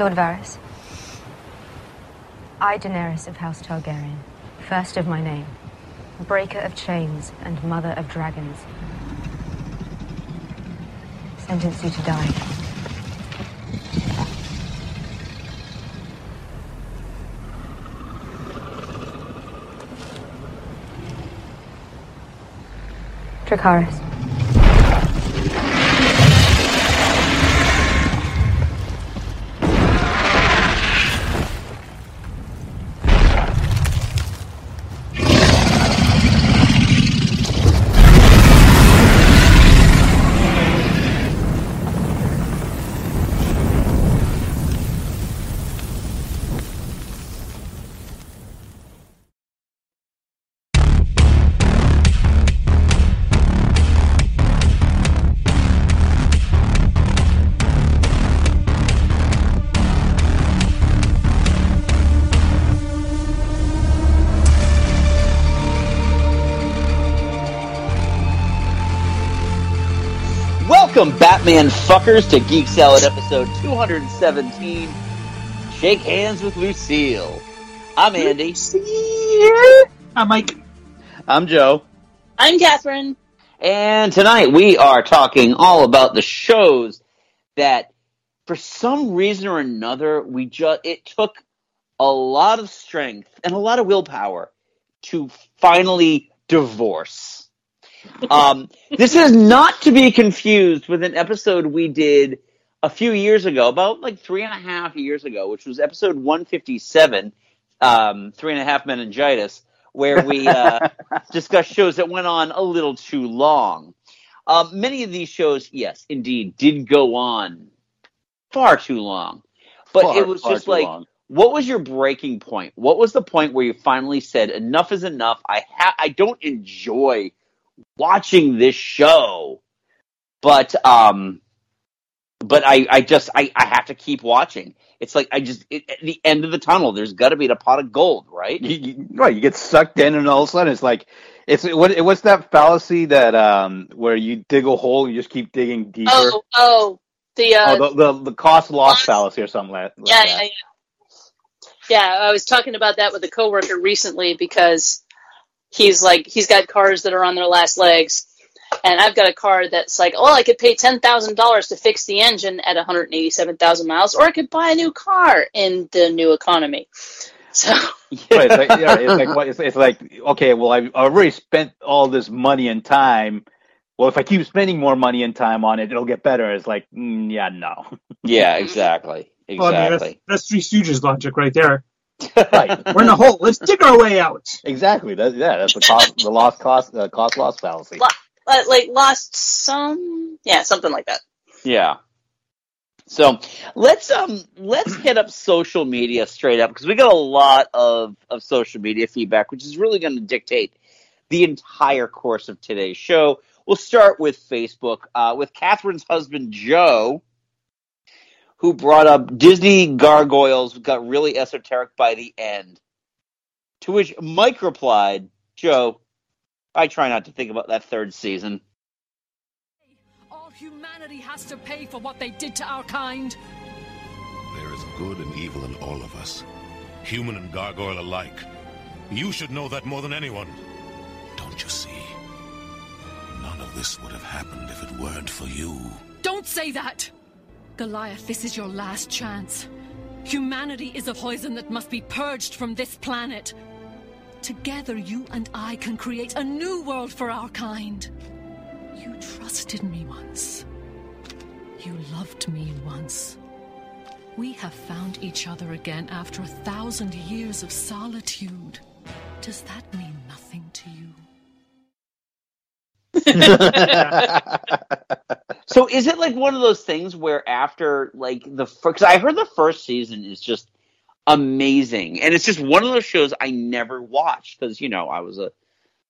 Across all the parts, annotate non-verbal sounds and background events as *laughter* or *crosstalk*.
Lord Varys. I, Daenerys of House Targaryen, first of my name, breaker of chains and mother of dragons, sentence you to die. Dracarys. Batman fuckers, to Geek Salad episode 217. Shake hands with Lucille. I'm Andy. I'm Mike. I'm Joe. I'm Catherine. And tonight we are talking all about the shows that, for some reason or another, we just it took a lot of strength and a lot of willpower to finally divorce. Um, this is not to be confused with an episode we did a few years ago, about like three and a half years ago, which was episode 157, um, Three and a Half Meningitis, where we uh, *laughs* discussed shows that went on a little too long. Um, many of these shows, yes, indeed, did go on far too long. But Far, it was just like, long. what was your breaking point? What was the point where you finally said, enough is enough? I ha- I don't enjoy watching this show, but um, but I I just I I have to keep watching. It's like I just it, at the end of the tunnel. There's got to be a pot of gold, right? You, you- right, you get sucked in, and all of a sudden it's like it's what it what's that fallacy that um where you dig a hole, and you just keep digging deeper. Oh, oh, the uh, Oh, the, the the cost loss Loss- fallacy or something like, like yeah, that. yeah, yeah. Yeah, I was talking about that with a coworker recently because he's like he's got cars that are on their last legs, and I've got a car that's like, oh, I could pay ten thousand dollars to fix the engine at one hundred eighty-seven thousand miles, or I could buy a new car in the new economy. So *laughs* Right, it's like, yeah, it's like *laughs* it's, it's like okay, well I've already spent all this money and time. Well, if I keep spending more money and time on it, it'll get better. It's like, mm, yeah, no. Yeah, exactly, Well, I mean, exactly. that's, that's Three Stooges logic right there. Right. *laughs* We're in a hole. Let's dig our way out. Exactly. That, yeah, that's the cost, the lost cost, the cost loss fallacy. Lo- uh, like lost some, yeah, something like that. Yeah. So let's um let's hit up social media straight up because we got a lot of of social media feedback, which is really going to dictate the entire course of today's show. We'll start with Facebook uh, with Catherine's husband Joe, who brought up Disney gargoyles got really esoteric by the end. To which Mike replied, "Joe, I try not to think about that third season." All humanity has to pay for what they did to our kind. There is good and evil in all of us, human and gargoyle alike. You should know that more than anyone. Don't you see? None of this would have happened if it weren't for you. Don't say that! Goliath, this is your last chance. Humanity is a poison that must be purged from this planet. Together, you and I can create a new world for our kind. You trusted me once. You loved me once. We have found each other again after a thousand years of solitude. Does that mean nothing to you? *laughs* *laughs* So is it like one of those things where after like the because I heard the first season is just amazing, and it's just one of those shows I never watched because you know I was a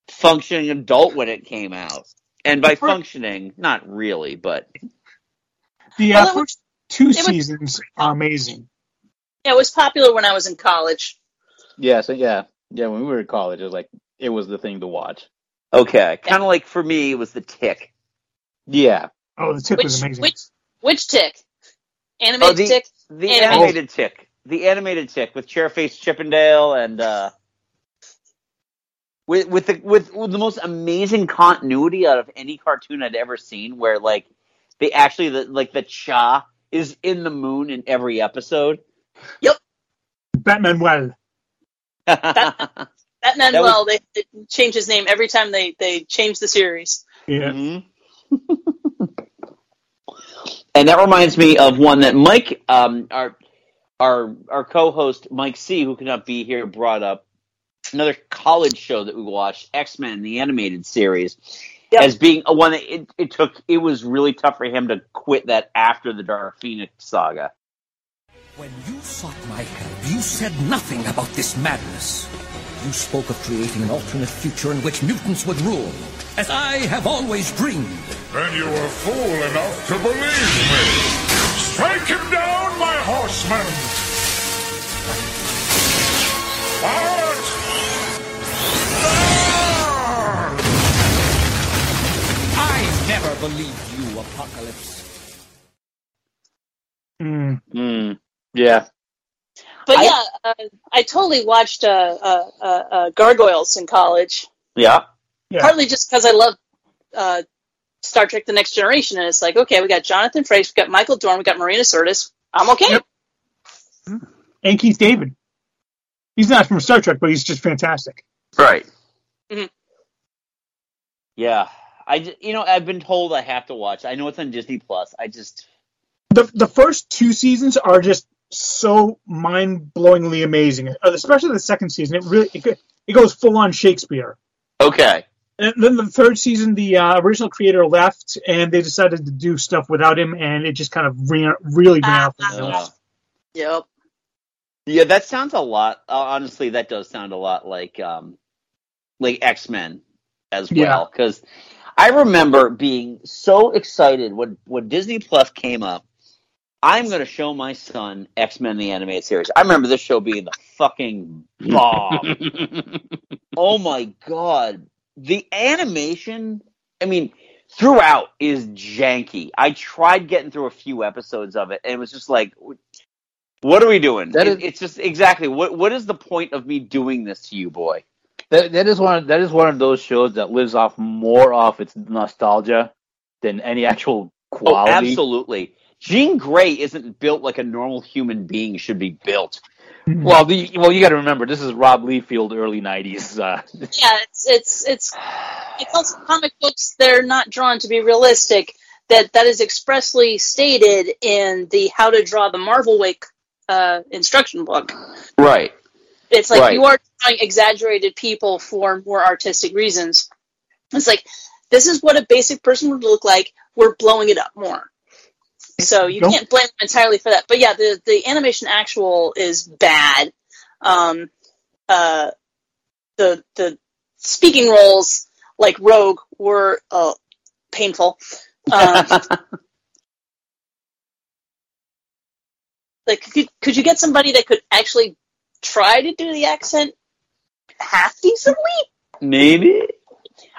functioning adult when it came out, and by functioning, not really, but The Well, uh, it was- first two was- seasons are amazing. Yeah, it was popular when I was in college. yeah, so yeah, yeah. When we were in college, it was like it was the thing to watch. okay, kind of like for me it was the Tick. Yeah, Oh, the tip Which was amazing. which which tick? Animated Oh, the- tick? the Animated. animated tick, the animated tick with Chairface Chippendale and uh, with with the with, with the most amazing continuity out of any cartoon I'd ever seen, where like they actually the, like the Cha is in the moon in every episode. Yep. Batman well. *laughs* That That Manuel, they, they change his name every time they they change the series. Yeah. Mhm. *laughs* and that reminds me of one that Mike, um, our our our co-host Mike C, who could not be here, brought up another college show that we watched, X Men, the animated series, Yep. as being a one that it, it took. It was really tough for him to quit that after the Dark Phoenix saga. When you sought my help, you said nothing about this madness. You spoke of creating an alternate future in which mutants would rule, as I have always dreamed. Then you were fool enough to believe me. Strike him down, my horseman! Forward! Ah! I never believed you, Apocalypse. Mm. Mm, yeah. But I- yeah, uh, I totally watched uh, uh, uh, uh, Gargoyles in college, Yeah, Yeah. partly just because I love uh, Star Trek: The Next Generation, and it's like, okay, we got Jonathan Frakes, we got Michael Dorn, we got Marina Sirtis. I'm okay. Yep. And Keith David. He's not from Star Trek, but he's just fantastic. right. Mhm. Yeah, I ju- you know I've been told I have to watch. I know it's on Disney Plus. I just The the first two seasons are just so mind blowingly amazing, Uh, especially the second season. It really it, it goes full on Shakespeare. okay. And then the third season, the uh, original creator left, and they decided to do stuff without him, and it just kind of ran, really ran off the rails. Uh, Yep. Yeah, that sounds a lot. Uh, honestly, that does sound a lot like um, like X Men as well. Because I remember being so excited when when Disney Plus came up. I'm going to show my son X Men the animated series. I remember this show being the fucking bomb. *laughs* oh my god, the animation! I mean, throughout is janky. I tried getting through a few episodes of it, and it was just like, what are we doing? That It- is- it's just exactly what. What is the point of me doing this to you, boy? That that is one that is one of those shows that lives off more off its nostalgia than any actual Oh, quality. absolutely. Jean Grey isn't built like a normal human being should be built. Well, the well, you got to remember this is Rob Liefeld early '90s. Uh, Yeah, it's it's it's it's also comic books. They're not drawn to be realistic. That that is expressly stated in the How to Draw the Marvel Way uh, instruction book. Right. It's like Right. you are drawing exaggerated people for more artistic reasons. It's like this is what a basic person would look like. We're blowing it up more. So you Don't- can't blame them entirely for that. But yeah, the the animation actual is bad. Um, uh, the the speaking roles like Rogue were uh, painful. Um, *laughs* like could could you get somebody that could actually try to do the accent half decently? Maybe.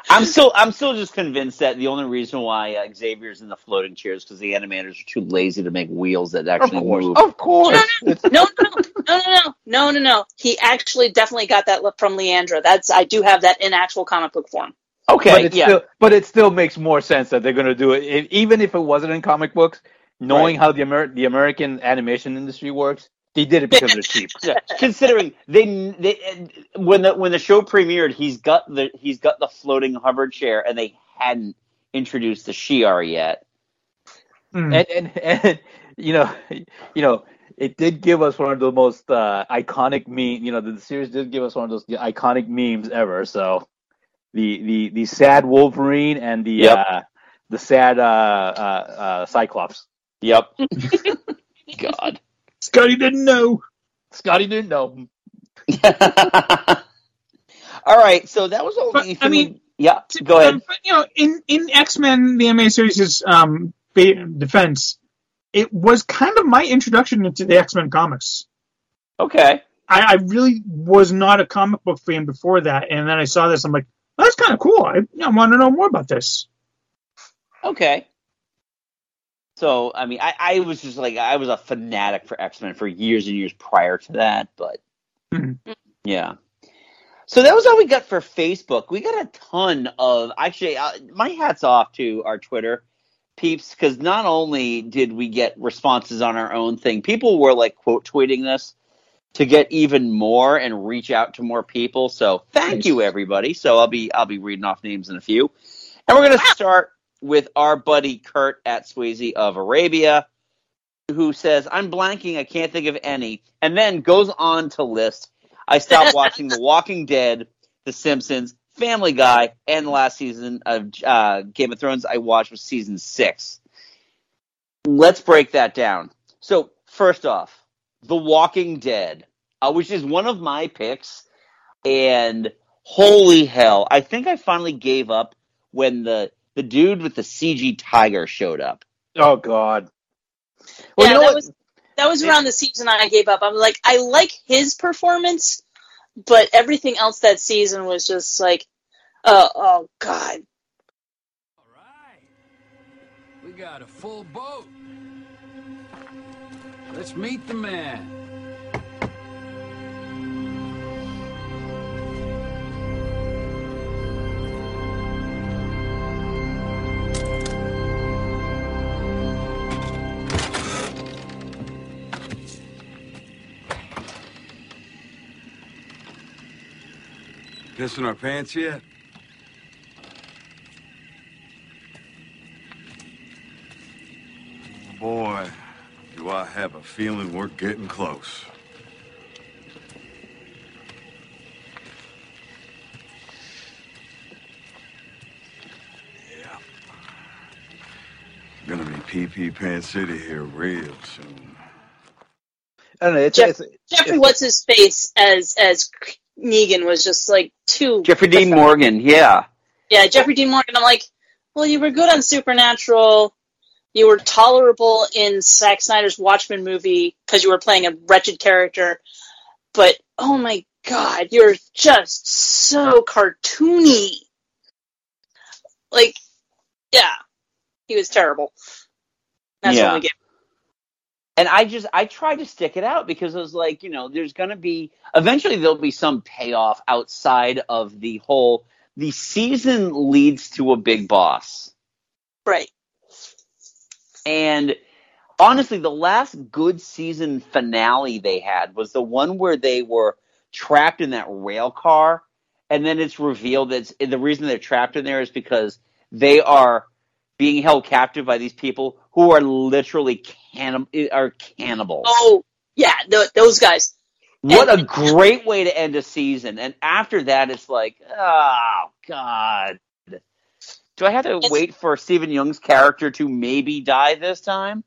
I'm still I'm still just convinced that the only reason why uh, Xavier's in the floating chair is because the animators are too lazy to make wheels that of actually course, move. of course. *laughs* No, no, no, no, no, no, no, no. He actually definitely got that from Leandra. That's I do have that in actual comic book form. Okay, but it yeah. still, but it still makes more sense that they're going to do it, If- even if it wasn't in comic books. Knowing Right. how the Amer- the American animation industry works, they did it because they're cheap. *laughs* Yeah, considering they they when the when the show premiered, he's got the he's got the floating hover chair, and they hadn't introduced the Shi'ar yet. Hmm. and, and and you know you know it did give us one of the most uh, iconic meme you know the, series did give us one of those iconic memes ever so the the the sad wolverine and the Yep. uh the sad uh uh, uh cyclops Yep. *laughs* God. Scotty didn't know. scotty didn't know *laughs* All right, so that was all. But, I mean- yeah. Go ahead. Um, but, you know, in in X Men, the animated series' um, defense, it was kind of my introduction into the X Men comics. Okay. I, I really was not a comic book fan before that, and then I saw this. I'm like, well, that's kind of cool. I, I want to know more about this. Okay. So I mean, I, I was just like I was a fanatic for X Men for years and years prior to that, but Mhm. yeah. So that was all we got for Facebook. We got a ton of actually. Uh, my hats off to our Twitter peeps because not only did we get responses on our own thing, people were like quote tweeting this to get even more and reach out to more people. So thank you everybody. So I'll be I'll be reading off names in a few, and we're gonna start with our buddy Kurt at Swayze of Arabia, who says, "I'm blanking. I can't think of any," and then goes on to list. I stopped *laughs* watching The Walking Dead, The Simpsons, Family Guy, and the last season of uh, Game of Thrones I watched was season six. Let's break that down. So first off, The Walking Dead, uh, which is one of my picks, and holy hell, I think I finally gave up when the the dude with the CG tiger showed up. Oh God. Well, yeah, you know that what? was that was around the season I gave up. I'm like, I like his performance, but everything else that season was just like, uh, oh god. All right. We got a full boat. Let's meet the man. Pissing our pants yet? Boy, do I have a feeling we're getting close. Yeah. Gonna be PP Pan City here real soon. I don't know. It's, Jeff- it's, Jeffrey, it's- what's his face as as Negan was just like too Jeffrey Dean Morgan, yeah. Yeah, Jeffrey Dean Morgan. I'm like, well, you were good on Supernatural. You were tolerable in Zack Snyder's Watchmen movie because you were playing a wretched character. But oh my god, you're just so cartoony. Like, yeah, he was terrible. That's Yeah. what we get. And I just I tried to stick it out because I was like, you know, there's gonna be eventually there'll be some payoff outside of the whole the season leads to a big boss. Right. And honestly, the last good season finale they had was the one where they were trapped in that rail car, and then it's revealed that it's, the reason they're trapped in there is because they are being held captive by these people who are literally cannib- are cannibals. Oh, yeah, th- those guys. What and- a great way to end a season. And after that, it's like, oh, God. Do I have to It's- wait for Steven Yeun's character to maybe die this time?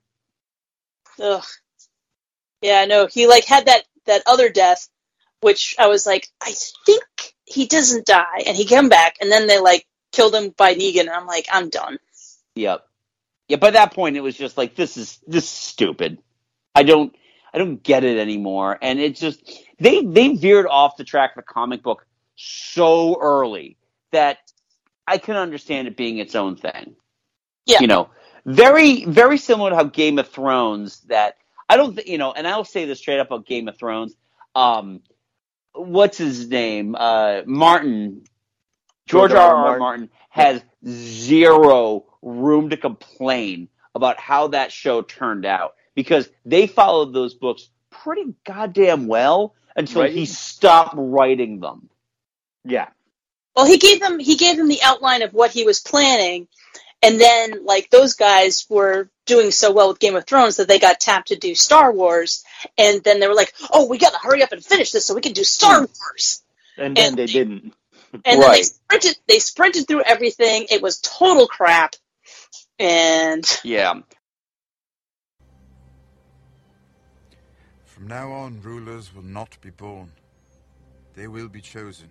Ugh. Yeah, no, he like had that that other death, which I was like, I think he doesn't die, and he came back, and then they like killed him by Negan, and I'm like, I'm done. Yep. Yeah, by that point, it was just like, this is this is stupid. I don't I don't get it anymore. And it's just they they veered off the track of the comic book so early that I can understand it being its own thing. Yeah. You know, very very similar to how Game of Thrones that I don't think you know, and I'll say this straight up about Game of Thrones. Um, what's his name? Uh, Martin. George R. R. Martin has zero room to complain about how that show turned out because they followed those books pretty goddamn well until Right. he stopped writing them. yeah. Well, he gave them he gave them the outline of what he was planning, and then like those guys were doing so well with Game of Thrones that they got tapped to do Star Wars, and then they were like, oh, we got to hurry up and finish this so we can do Star hmm. Wars. And then And- they didn't. And then they sprinted they sprinted through everything. It was total crap. And Yeah. From now on, rulers will not be born. They will be chosen.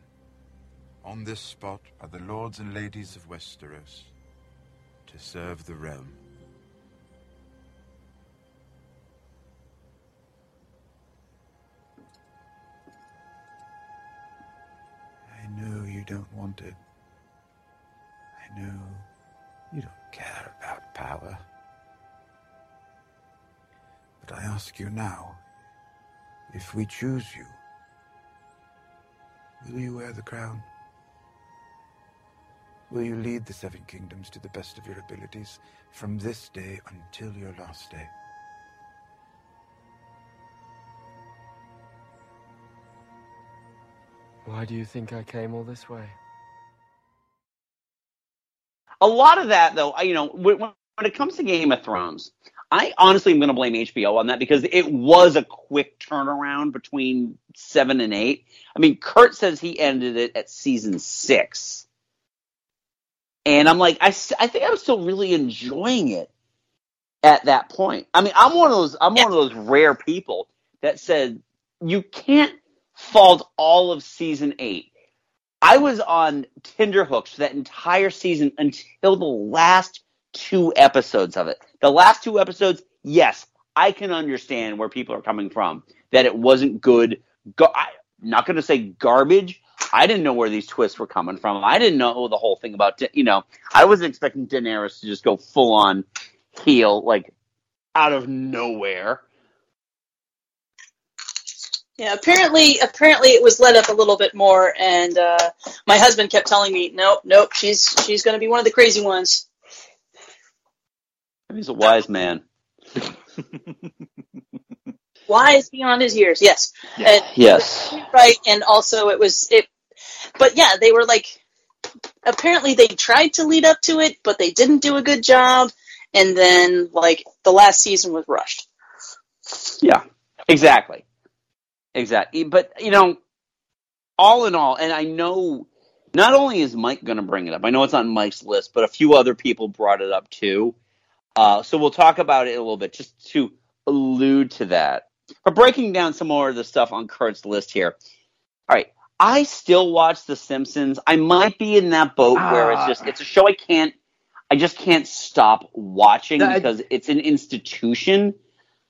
On this spot by the lords and ladies of Westeros. To serve the realm. I know you don't want it. I know you don't care about power. But I ask you now, if we choose you, will you wear the crown? Will you lead the Seven Kingdoms to the best of your abilities from this day until your last day? Why do you think I came all this way? A lot of that, though, I- you know, when, when it comes to Game of Thrones, I honestly am going to blame HBO on that because it was a quick turnaround between seven and eight. I mean, Kurt says he ended it at season six. And I'm like, I think I'm still really enjoying it at that point. I mean, I'm one of those, I'm one of those rare people that said you can't fault all of season eight. I was on Tinderhooks for that entire season until the last two episodes of it. The last two episodes, yes, I can understand where people are coming from. That it wasn't good. Go- I'm not going to say garbage. I didn't know where these twists were coming from. I didn't know the whole thing about, you know, I wasn't expecting Daenerys to just go full on heel, like out of nowhere. Yeah, apparently, apparently it was let up a little bit more, and uh, my husband kept telling me, "Nope, nope, she's she's going to be one of the crazy ones." He's a wise man. *laughs* Wise beyond his years, yes. And Yes. right, and also it was it, but yeah, they were like, apparently they tried to lead up to it, but they didn't do a good job, and then like the last season was rushed. Yeah, exactly. Exactly. But, you know, all in all, and I know not only is Mike going to bring it up, I know it's on Mike's list, but a few other people brought it up too. Uh, so we'll talk about it a little bit just to allude to that. But breaking down some more of the stuff on Kurt's list here. All right. I still watch The Simpsons. I might be in that boat where it's just, it's a show I can't, I just can't stop watching That- because it's an institution.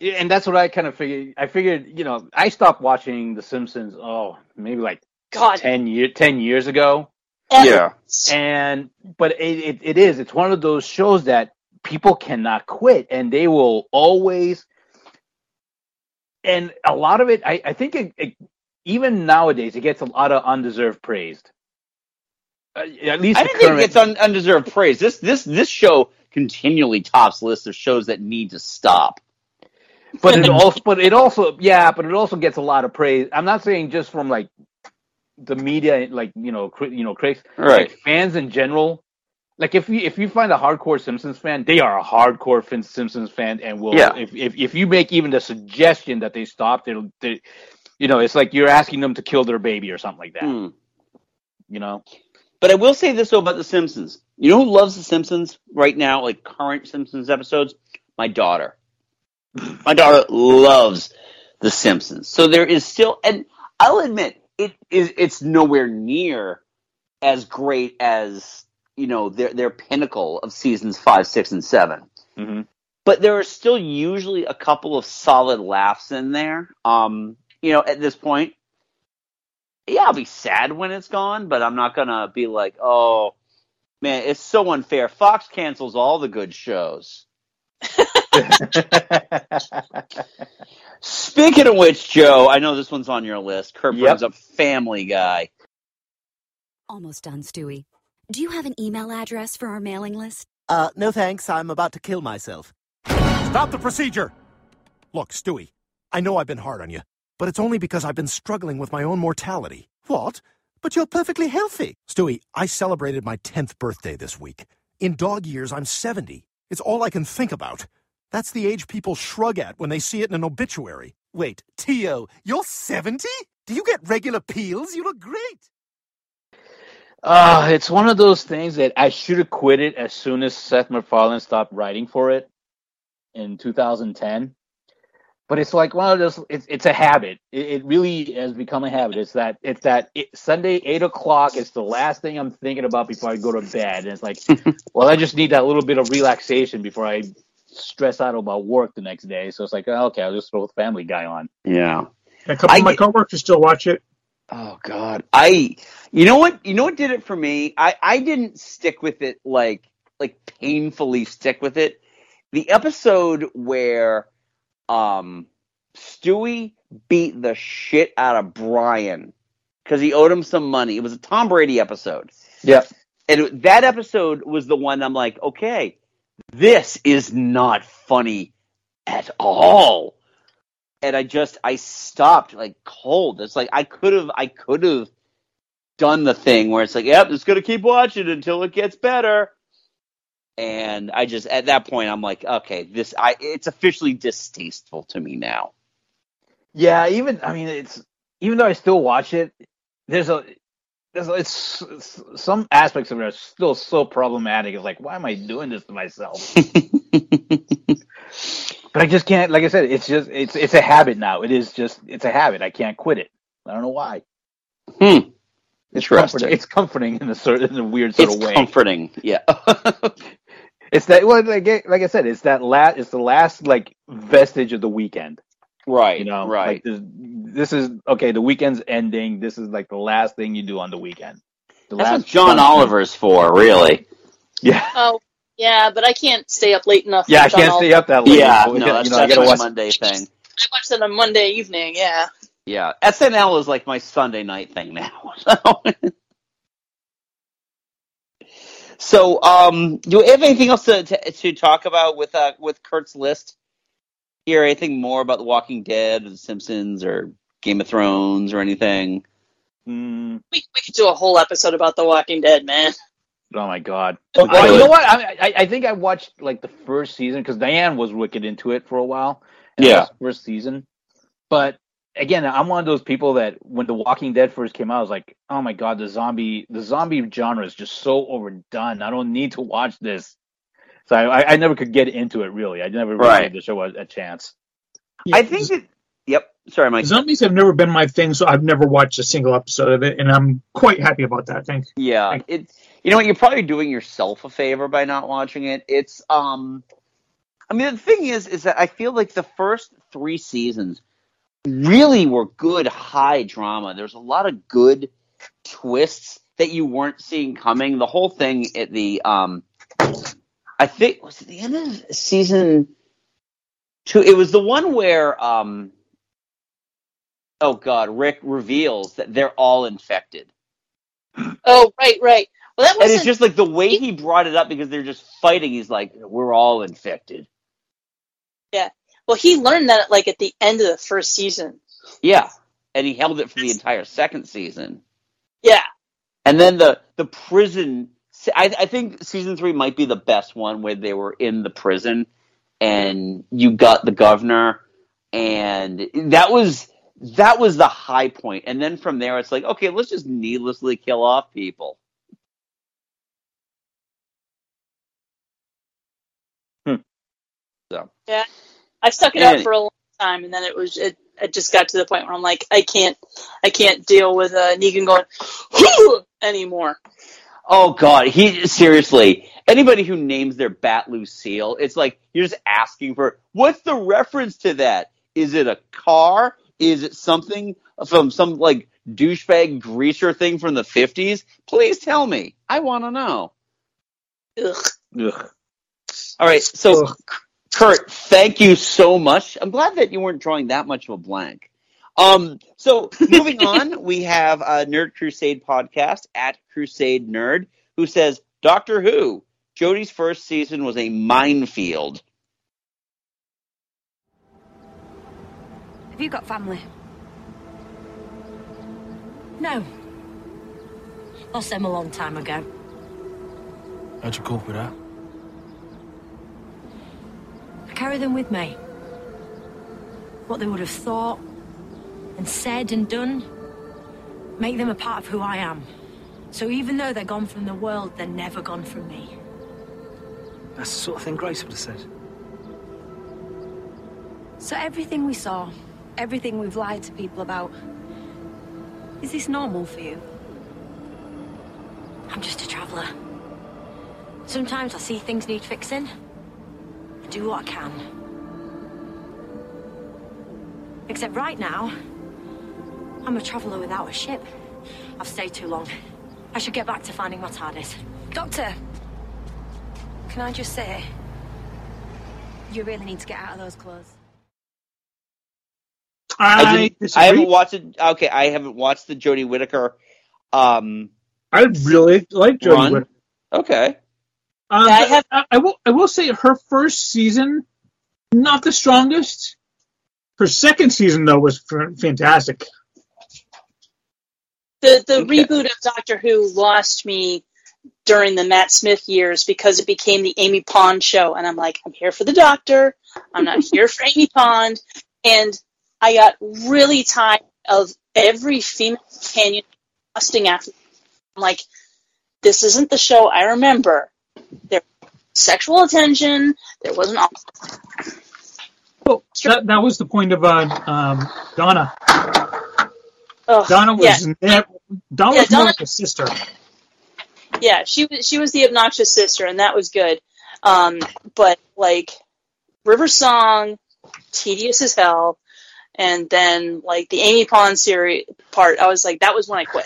Yeah, and that's what I kind of figured. I figured, you know, I stopped watching The Simpsons. Oh, maybe like God, ten year, ten years ago. Yeah. And but it, it it is. It's one of those shows that people cannot quit, and they will always. And a lot of it, I, I think, it, it, even nowadays, it gets a lot of undeserved praise. Uh, at least I didn't think it's un- undeserved praise. This this this show continually tops lists of shows that need to stop. But it *laughs* also but it also yeah but it also gets a lot of praise i'm not saying just from like the media like you know cri- you know critics Right. like fans in general like if you if you find a hardcore simpsons fan they are a hardcore Fin- simpsons fan and will Yeah. if, if if you make even the suggestion that they stop they'll they, you know it's like you're asking them to kill their baby or something like that Hmm. you know But I will say this though about The Simpsons. You know who loves The Simpsons right now, like current Simpsons episodes? My daughter. My daughter loves The Simpsons. So there is still, and I'll admit, it is it's nowhere near as great as you know their their pinnacle of seasons five, six, and 7 mm-hmm. but there are still usually a couple of solid laughs in there. Um, you know, at this point, yeah, I'll be sad when it's gone, but I'm not gonna be like, oh man, it's so unfair. Fox cancels all the good shows. *laughs* Speaking of which, Joe, I know this one's on your list. Kurt Yep. brings up Family Guy. Almost done, Stewie. Do you have an email address for our mailing list? Uh, no thanks. I'm about to kill myself. Stop the procedure! Look, Stewie, I know I've been hard on you, but it's only because I've been struggling with my own mortality. What? But you're perfectly healthy. Stewie, I celebrated my 10th birthday this week. In dog years, I'm 70. It's all I can think about. That's the age people shrug at when they see it in an obituary. Wait, Tio, you're 70? Do you get regular peels? You look great. Uh, it's one of those things that I should have quit it as soon as Seth MacFarlane stopped writing for it in 2010. But it's like one of those. It's it's a habit. It, it really has become a habit. It's that it's that it, Sunday eight o'clock. It's the last thing I'm thinking about before I go to bed. And it's like, *laughs* well, I just need that little bit of relaxation before I stress out about work the next day. So it's like, oh, okay, I'll just throw the Family Guy on. Yeah. A couple I of my get- coworkers still watch it. Oh God, I. You know what? You know what did it for me? I I didn't stick with it like like painfully stick with it. The episode where um, Stewie beat the shit out of Brian because he owed him some money. It was a Tom Brady episode. Yeah. And that episode was the one I'm like, okay, this is not funny at all. And I just I stopped like cold. It's like I could have I could have done the thing where it's like, yep, just gonna keep watching until it gets better. And I just at that point I'm like, okay, this I it's officially distasteful to me now. Yeah, even I mean, it's even though I still watch it, there's a it's, it's some aspects of it are still so problematic. It's like, why am I doing this to myself? *laughs* but I just can't. Like I said, it's just it's it's a habit now. It is just it's a habit. I can't quit it. I don't know why. Hmm. It's comforting. It's comforting in a certain in a weird sort It's of way. It's comforting, yeah. *laughs* It's that well, like, like I said, it's that last. It's the last like vestige of the weekend. Right. You know, right. Like this, this is okay. The weekend's ending. This is like the last thing you do on the weekend. The That's last what John fun- Oliver's for, really. Yeah. Oh, yeah, but I can't stay up late enough. Yeah, I John can't stay up that late. Yeah, no, know, that's, you know, I that's gotta a watch. Monday thing. I watched that on Monday evening. Yeah. Yeah, SNL is like my Sunday night thing now. *laughs* So, so um, do we have anything else to, to, to talk about with uh, with Kurt's list? Hear anything more about The Walking Dead, or The Simpsons, or Game of Thrones, or anything? Mm, We, we could do a whole episode about The Walking Dead, man. oh my god. Oh, Well, good. you know what? I, I I think I watched like the first season because Diane was wicked into it for a while. Yeah. that was the first season. But again, I'm one of those people that when The Walking Dead first came out, I was like, oh my god, the zombie the zombie genre is just so overdone. I don't need to watch this. So I, I, I never could get into it really. I never really Right. gave the show a, a chance. I think that. Sorry, Mike. Zombies have never been my thing, so I've never watched a single episode of it, and I'm quite happy about that. Thank you. Yeah, it. You know what? You're probably doing yourself a favor by not watching it. It's um, I mean, the thing is, is that I feel like the first three seasons really were good high drama. There's a lot of good twists that you weren't seeing coming. The whole thing at the um, I think was it the end of season two. It was the one where um, oh god, Rick reveals that they're all infected. Oh, right, right. Well, that And it's just like the way he brought it up because they're just fighting. He's like, "We're all infected." yeah. Well, he learned that like at the end of the first season. Yeah, and he held it for the entire second season. Yeah. And then the the prison. I, I think season three might be the best one where they were in the prison, and you got the governor, and that was that was the high point. And then from there, it's like, okay, let's just needlessly kill off people. So Yeah. I stuck it out for a long time, and then it was it. It just got to the point where I'm like, I can't, I can't deal with uh, Negan going anymore. Oh God, he seriously. Anybody who names their bat Lucille, it's like you're just asking for what's the reference to that? Is it a car? Is it something from some like douchebag greaser thing from the fifties? Please tell me. I want to know. Ugh. Ugh. All right, so Kurt, thank you so much. I'm glad that you weren't drawing that much of a blank. Um, so moving *laughs* on, we have a Nerd Crusade podcast at Crusade Nerd who says Doctor Who. Jodie's first season was a minefield. Have you got family? No. Lost them a long time ago. How'd you cope with that? I carry them with me. What they would have thought and said and done make them a part of who I am. So even though they're gone from the world, they're never gone from me. That's the sort of thing Grace would have said. So everything we saw, everything we've lied to people about, is this normal for you? I'm just a traveller. Sometimes I see things need fixing. I do what I can. Except right now, I'm a traveller without a ship. I've stayed too long. I should get back to finding my TARDIS. Doctor! Can I just say, you really need to get out of those clothes. I didn't- disagree. I haven't watched it. Okay, I haven't watched the Jodie Whittaker. Um, I really like Jodie Run. Whittaker. okay. Um, Yeah, I have- I, I will. I will say her first season, not the strongest. Her second season though was fantastic. The the reboot of Doctor Who lost me during the Matt Smith years because it became the Amy Pond show, and I'm like, I'm here for the Doctor. I'm not here for Amy Pond, and I got really tired of every female companion lusting after. I'm like, this isn't the show I remember. There was sexual attention. There wasn't all. Well, that, that was the point of uh, um, Donna. Ugh, Donna was yeah. never, Donna Yeah, was Donna- like a sister. yeah, she was she was the obnoxious sister, and that was good. Um, but like River Song, tedious as hell, and then like the Amy Pond series part, I was like, that was when I quit.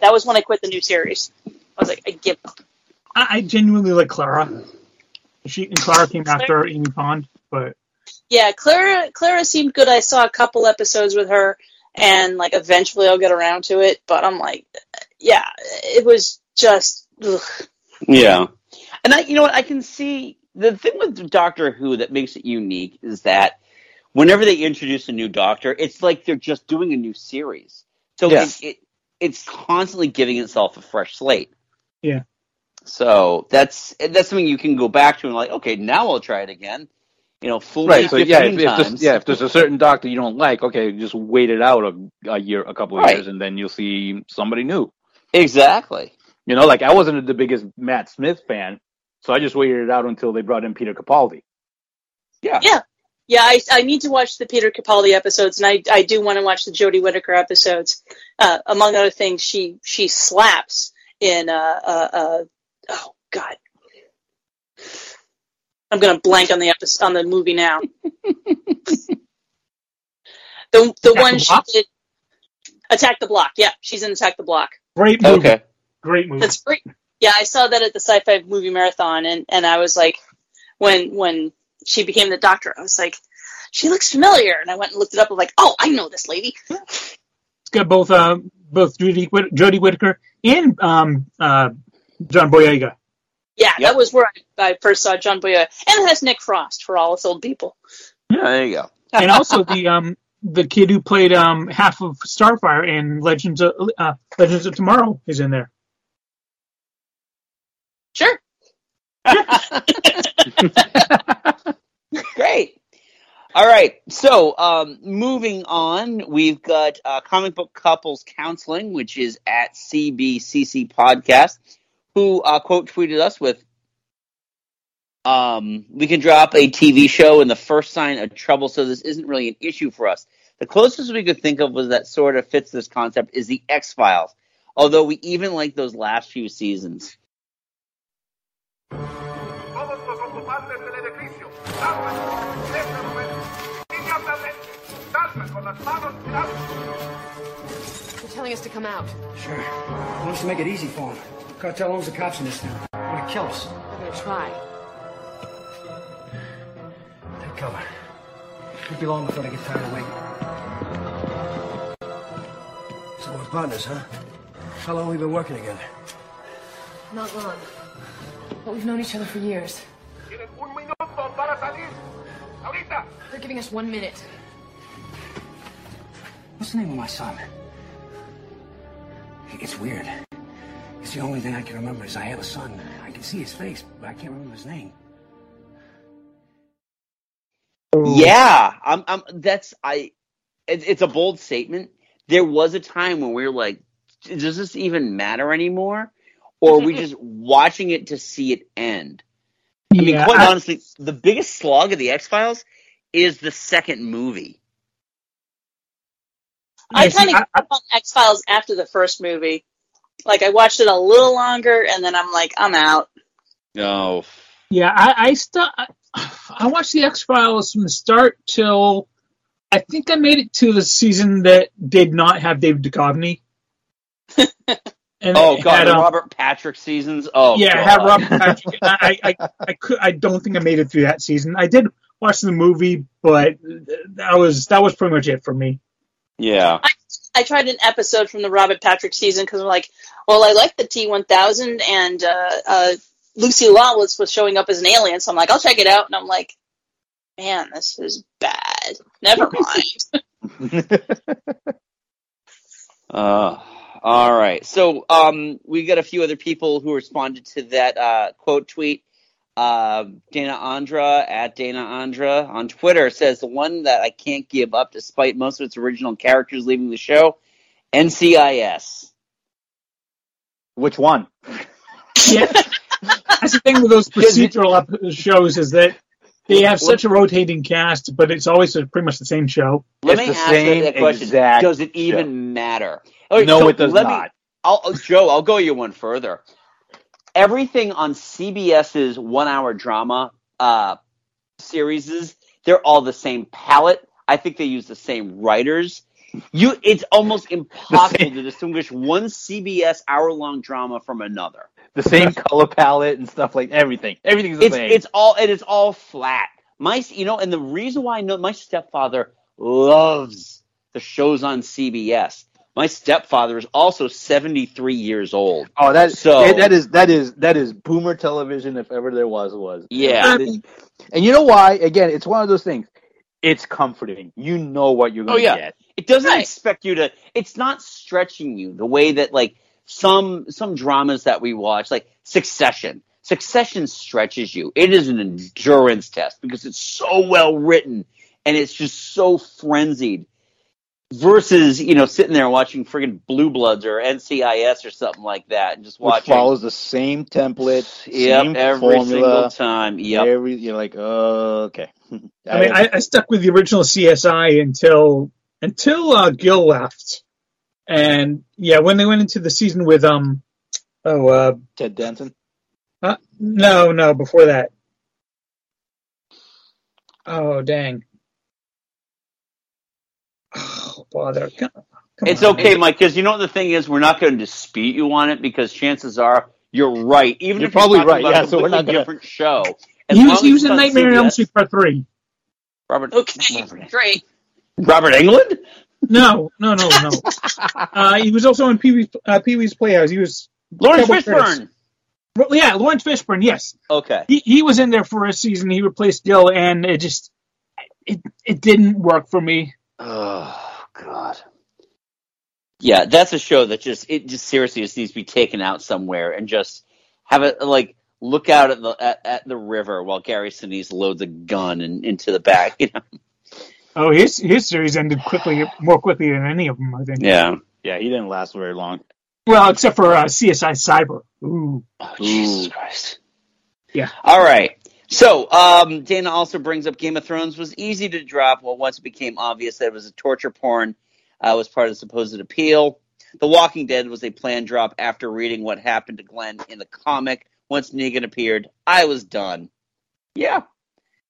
That was when I quit the new series. I was like, I give up. I, I genuinely like Clara. She and Clara came after Amy Pond, but Yeah, Clara Clara seemed good. I saw a couple episodes with her, and like eventually I'll get around to it. But I'm like, yeah, it was just. Ugh. Yeah. And I, you know what, I can see the thing with Doctor Who that makes it unique is that whenever they introduce a new Doctor, it's like they're just doing a new series. So Yeah. it, it it's constantly giving itself a fresh slate. yeah. So that's that's something you can go back to and like, okay, now I'll try it again. You know, fool Right. So yeah, if, 15 if there's, times. yeah, if there's a certain doctor you don't like, okay, just wait it out a, a year, a couple of Right. years, and then you'll see somebody new. Exactly. You know, like I wasn't the biggest Matt Smith fan, so I just waited it out until they brought in Peter Capaldi. Yeah. Yeah. Yeah, I, I need to watch the Peter Capaldi episodes, and I, I do want to watch the Jodie Whittaker episodes. Uh, among other things, she she slaps in uh, uh, uh oh god, I'm gonna blank on the episode on the movie now. *laughs* the the Attack one the she Block? did, Attack the Block. Yeah, she's in Attack the Block. Great movie. Okay. Great movie. That's great. Yeah, I saw that at the Sci-Fi Movie Marathon, and and I was like, when when she became the Doctor, I was like, she looks familiar, and I went and looked it up. I'm like, oh, I know this lady. It's got both uh, both Jodie Whitt- Jodie Whittaker and um, uh, John Boyega. Yeah, that was where I, I first saw John Boyega, and it has Nick Frost for all us old people. Yeah, there you go. and also the um the kid who played um half of Starfire in Legends of uh, Legends of Tomorrow is in there. Sure. *laughs* *laughs* *laughs* All right. So, um, moving on, we've got uh, Comic Book Couples Counseling, which is at CBCC Podcast, who uh, quote tweeted us with, um, "We can drop a TV show in the first sign of trouble, so this isn't really an issue for us. The closest we could think of was that sort of fits this concept is the X Files, although we even like those last few seasons." Salgan con las manos tiradas. You're telling us to come out. Sure. Why don't you make it easy for him? Cartel owns the cops in this town. Want to kill us. We're gonna try. Take cover. Won't be long before they get tired of waiting. So we're partners, huh? How long we been working together? Not long. But we've known each other for years. Tienen un minuto para salir. Ahorita. They're giving us one minute. What's the name of my son? It's weird. It's the only thing I can remember is I have a son. I can see his face, but I can't remember his name. Yeah, I'm, I'm. That's I. It, it's a bold statement. There was a time when we were like, "Does this even matter anymore?" Or are we just *laughs* watching it to see it end? I mean, quite I- honestly, the biggest slog of the X Files is the second movie. I kind of I- on X Files after the first movie. Like I watched it a little longer, and then I'm like, I'm out. No. Yeah, I I, st- I I watched the X Files from the start till I think I made it to the season that did not have David Duchovny. And oh god, had, the um, Robert Patrick seasons. Oh yeah, it god. had Robert Patrick. I, I I I could I don't think I made it through that season. I did watch the movie, but that was that was pretty much it for me. Yeah. I, I tried an episode from the Robert Patrick season because I'm like, well, I like the T1000 and uh, uh, Lucy Lawless was showing up as an alien, so I'm like, I'll check it out. And I'm like, man, this is bad. Never *laughs* mind. *laughs* Uh, all right. So um, we got a few other people who responded to that uh, quote tweet. Uh, Dana Andra at Dana Andra on Twitter says the one that I can't give up despite most of its original characters leaving the show, NCIS. Which one? Yeah, that's the thing with those *laughs* procedural shows is that they have such a rotating cast, but it's always pretty much the same show. Let me ask you that question. Does it even matter? No, it does let me- not. I'll, Joe, I'll go you one further. Everything on CBS's one-hour drama uh, series, they're all the same palette. I think they use the same writers. You, it's almost impossible to distinguish one CBS hour-long drama from another. The same color palette and stuff like everything. Everything's the it's same. it's all and it's all flat. My you know, and the reason why I know my stepfather loves the shows on CBS. My stepfather is also seventy three years old. Oh, that so that- that is that is that is boomer television if ever there was was. Yeah. And, and you know why? Again, it's one of those things. It's comforting. You know what you're Oh going to yeah, get. it doesn't expect you to. It's not stretching you the way that like some some dramas that we watch, like Succession. Succession stretches you. It is an endurance test because it's so well written and it's just so frenzied. Versus, you know, sitting there watching friggin' Blue Bloods or NCIS or something like that, and just Which watching. follows the same template, Yep, same every formula, single time. Yep. Every you're like, oh, okay. *laughs* I mean, I, I stuck with the original CSI until until uh, Gil left, and yeah, when they went into the season with um, oh, uh, Ted Danson. uh, no, no, before that. Oh dang! Bother! Come, come It's on. okay, Mike, because you know what the thing is, we're not going to dispute you on it because chances are you're right. Even You're if probably you're right, about yeah, a so we're not gonna- different show. As He was as he was in Nightmare on Elm Street Part Three. Robert, Okay, great. Robert Englund? No, no, no, no. *laughs* uh, he was also in Pee Wee's uh, Pee Wee's Playhouse. He was Laurence Cowboy Fishburne. Well, Yeah, Laurence Fishburne. Yes, Okay. he he was in there for a season. He replaced Gil, and it just it it didn't work for me. Oh God. Yeah, that's a show that just it just seriously just needs to be taken out somewhere and just have it like look out at the at, at the river while Gary Sinise loads a gun and into the back. *laughs* You know. Oh, his his series ended quickly, more quickly than any of them, I think. Yeah. Yeah, he didn't last very long. Well, except for uh, CSI Cyber. Ooh. Oh, Jesus Christ. Yeah. All right. So, um, Dana also brings up Game of Thrones was easy to drop. Well, once it became obvious that it was a torture porn, uh, was part of the supposed appeal. The Walking Dead was a planned drop after reading what happened to Glenn in the comic. Once Negan appeared, I was done. Yeah,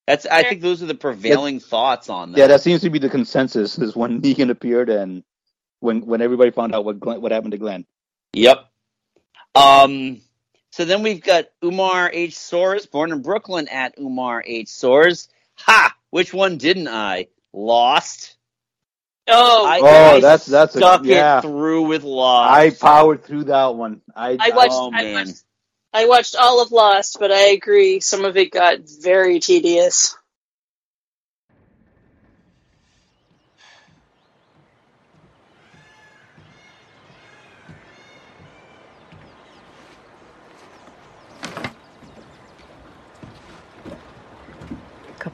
that's. I think those are the prevailing thoughts on that. Yeah, that seems to be the consensus. Is when *laughs* Negan appeared and when when everybody found out what Glenn, what happened to Glenn. Yep. Um. So then we've got Umar H. Soares, born in Brooklyn at Umar H. Soares. Ha! Which one didn't I? Lost. Oh, I, Oh, I that's- that's a- stuck yeah. it through with Lost. I powered through that one. I, I watched. Oh, I man. watched. I watched all of Lost, but I agree, some of it got very tedious.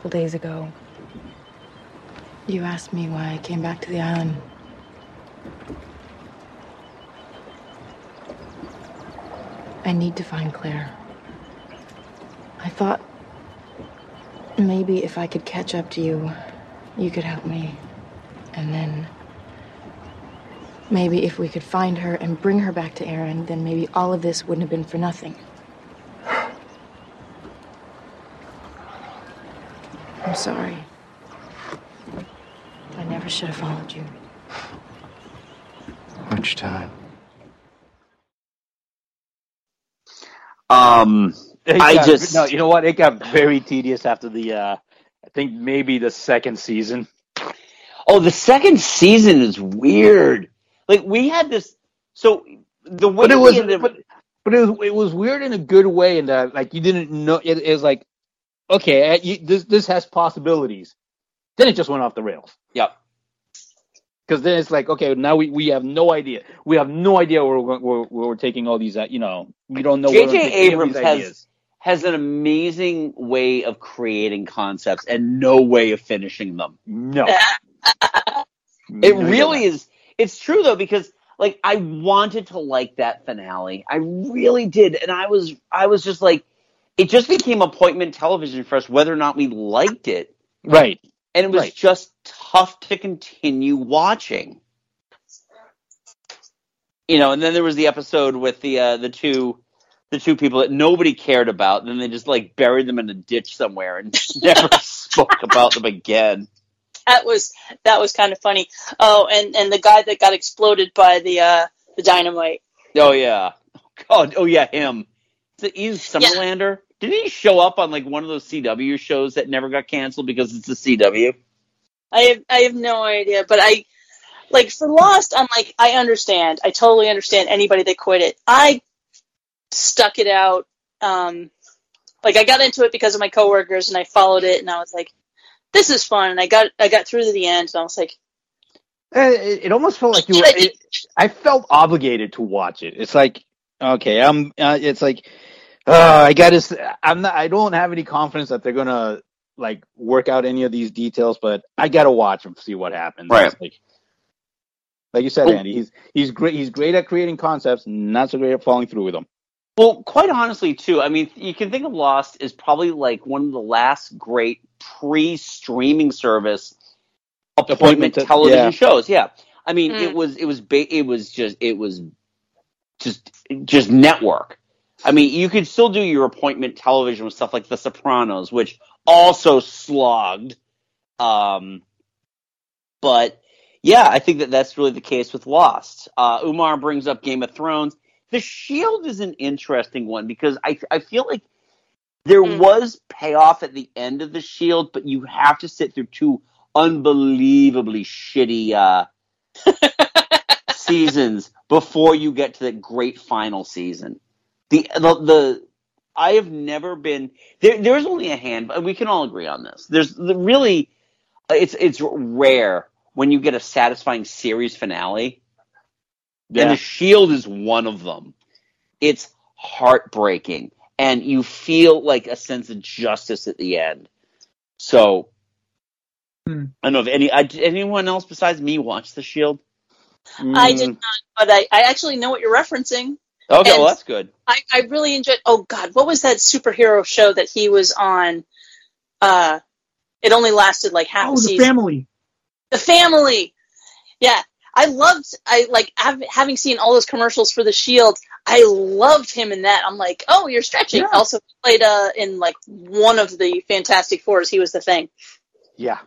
Couple days ago, you asked me why I came back to the island. I need to find Claire. I thought maybe if I could catch up to you, you could help me. And then maybe if we could find her and bring her back to Aaron, then maybe all of this wouldn't have been for nothing. I'm sorry. I never should have followed you. Much time. Um. It I got- just no. You know what? It got very tedious after the uh I think maybe the second season. Oh, the second season is weird. Like we had this. So the way But it was, ended but, but it was it was weird in a good way and like you didn't know it, it was like okay uh, you, this this has possibilities. Then it just went off the rails. Yep. Because then it's like okay now we, we have no idea we have no idea where we're where, where we're taking all these uh, you know we don't know J.J. taking any of Abrams has ideas. has an amazing way of creating concepts and no way of finishing them. No. *laughs* It really is. It's true though because like I wanted to like that finale. I really did, and I was I was just like, it just became appointment television for us whether or not we liked it, right. and it was Right. just tough to continue watching. You know, and then there was the episode with the uh, the two the two people that nobody cared about. Then they just like buried them in a ditch somewhere and *laughs* never spoke about them again. That was that was kind of funny. Oh, and and the guy that got exploded by the uh the dynamite. Oh yeah. God. Oh yeah. Him. Is it- He's Somerhalder. Didn't he show up on like one of those CW shows that never got canceled because it's a CW? I have I have no idea, but I like for Lost. I'm like I understand. I totally understand anybody that quit it. I stuck it out. Um, like I got into it because of my coworkers, and I followed it, and I was like, "This is fun." And I got I got through to the end, and I was like, Eh, It, it almost felt like you were. It, I felt obligated to watch it. It's like, okay, I'm. Uh, it's like, uh, I got to. I'm not. I don't have any confidence that they're gonna like work out any of these details, but I got to watch them, see what happens. Right. Like, like you said, Well- Andy, he's he's great. He's great at creating concepts, not so great at following through with them. Well, quite honestly, too. I mean, you can think of Lost as probably like one of the last great pre-streaming service appointment, Appointment te- television yeah. shows. Yeah. I mean, Mm. it was it was ba- it was just it was just just network. I mean, you could still do your appointment television with stuff like The Sopranos, which also slogged. Um, but yeah, I think that that's really the case with Lost. Uh, Umar brings up Game of Thrones. The Shield is an interesting one because I I feel like there was payoff at the end of the Shield, but you have to sit through two unbelievably shitty uh, *laughs* seasons before you get to the great final season. The the, the I have never been there. There's only a hand, and we can all agree on this. There's the, really it's it's rare when you get a satisfying series finale, Yeah. and the Shield is one of them. It's heartbreaking, and you feel like a sense of justice at the end. So. Hmm. I don't know if any I, anyone else besides me watch The Shield. I did Mm. not, but I I actually know what you're referencing. Okay, And well that's good. I, I really enjoyed. Oh God, what was that superhero show that he was on? Uh, it only lasted like half Oh, a the season. family. The family. Yeah, I loved. I like hav- having seen all those commercials for the Shield. I loved him in that. I'm like, oh, you're stretching. Yeah. Also played uh in like one of the Fantastic Fours. He was the thing. Yeah.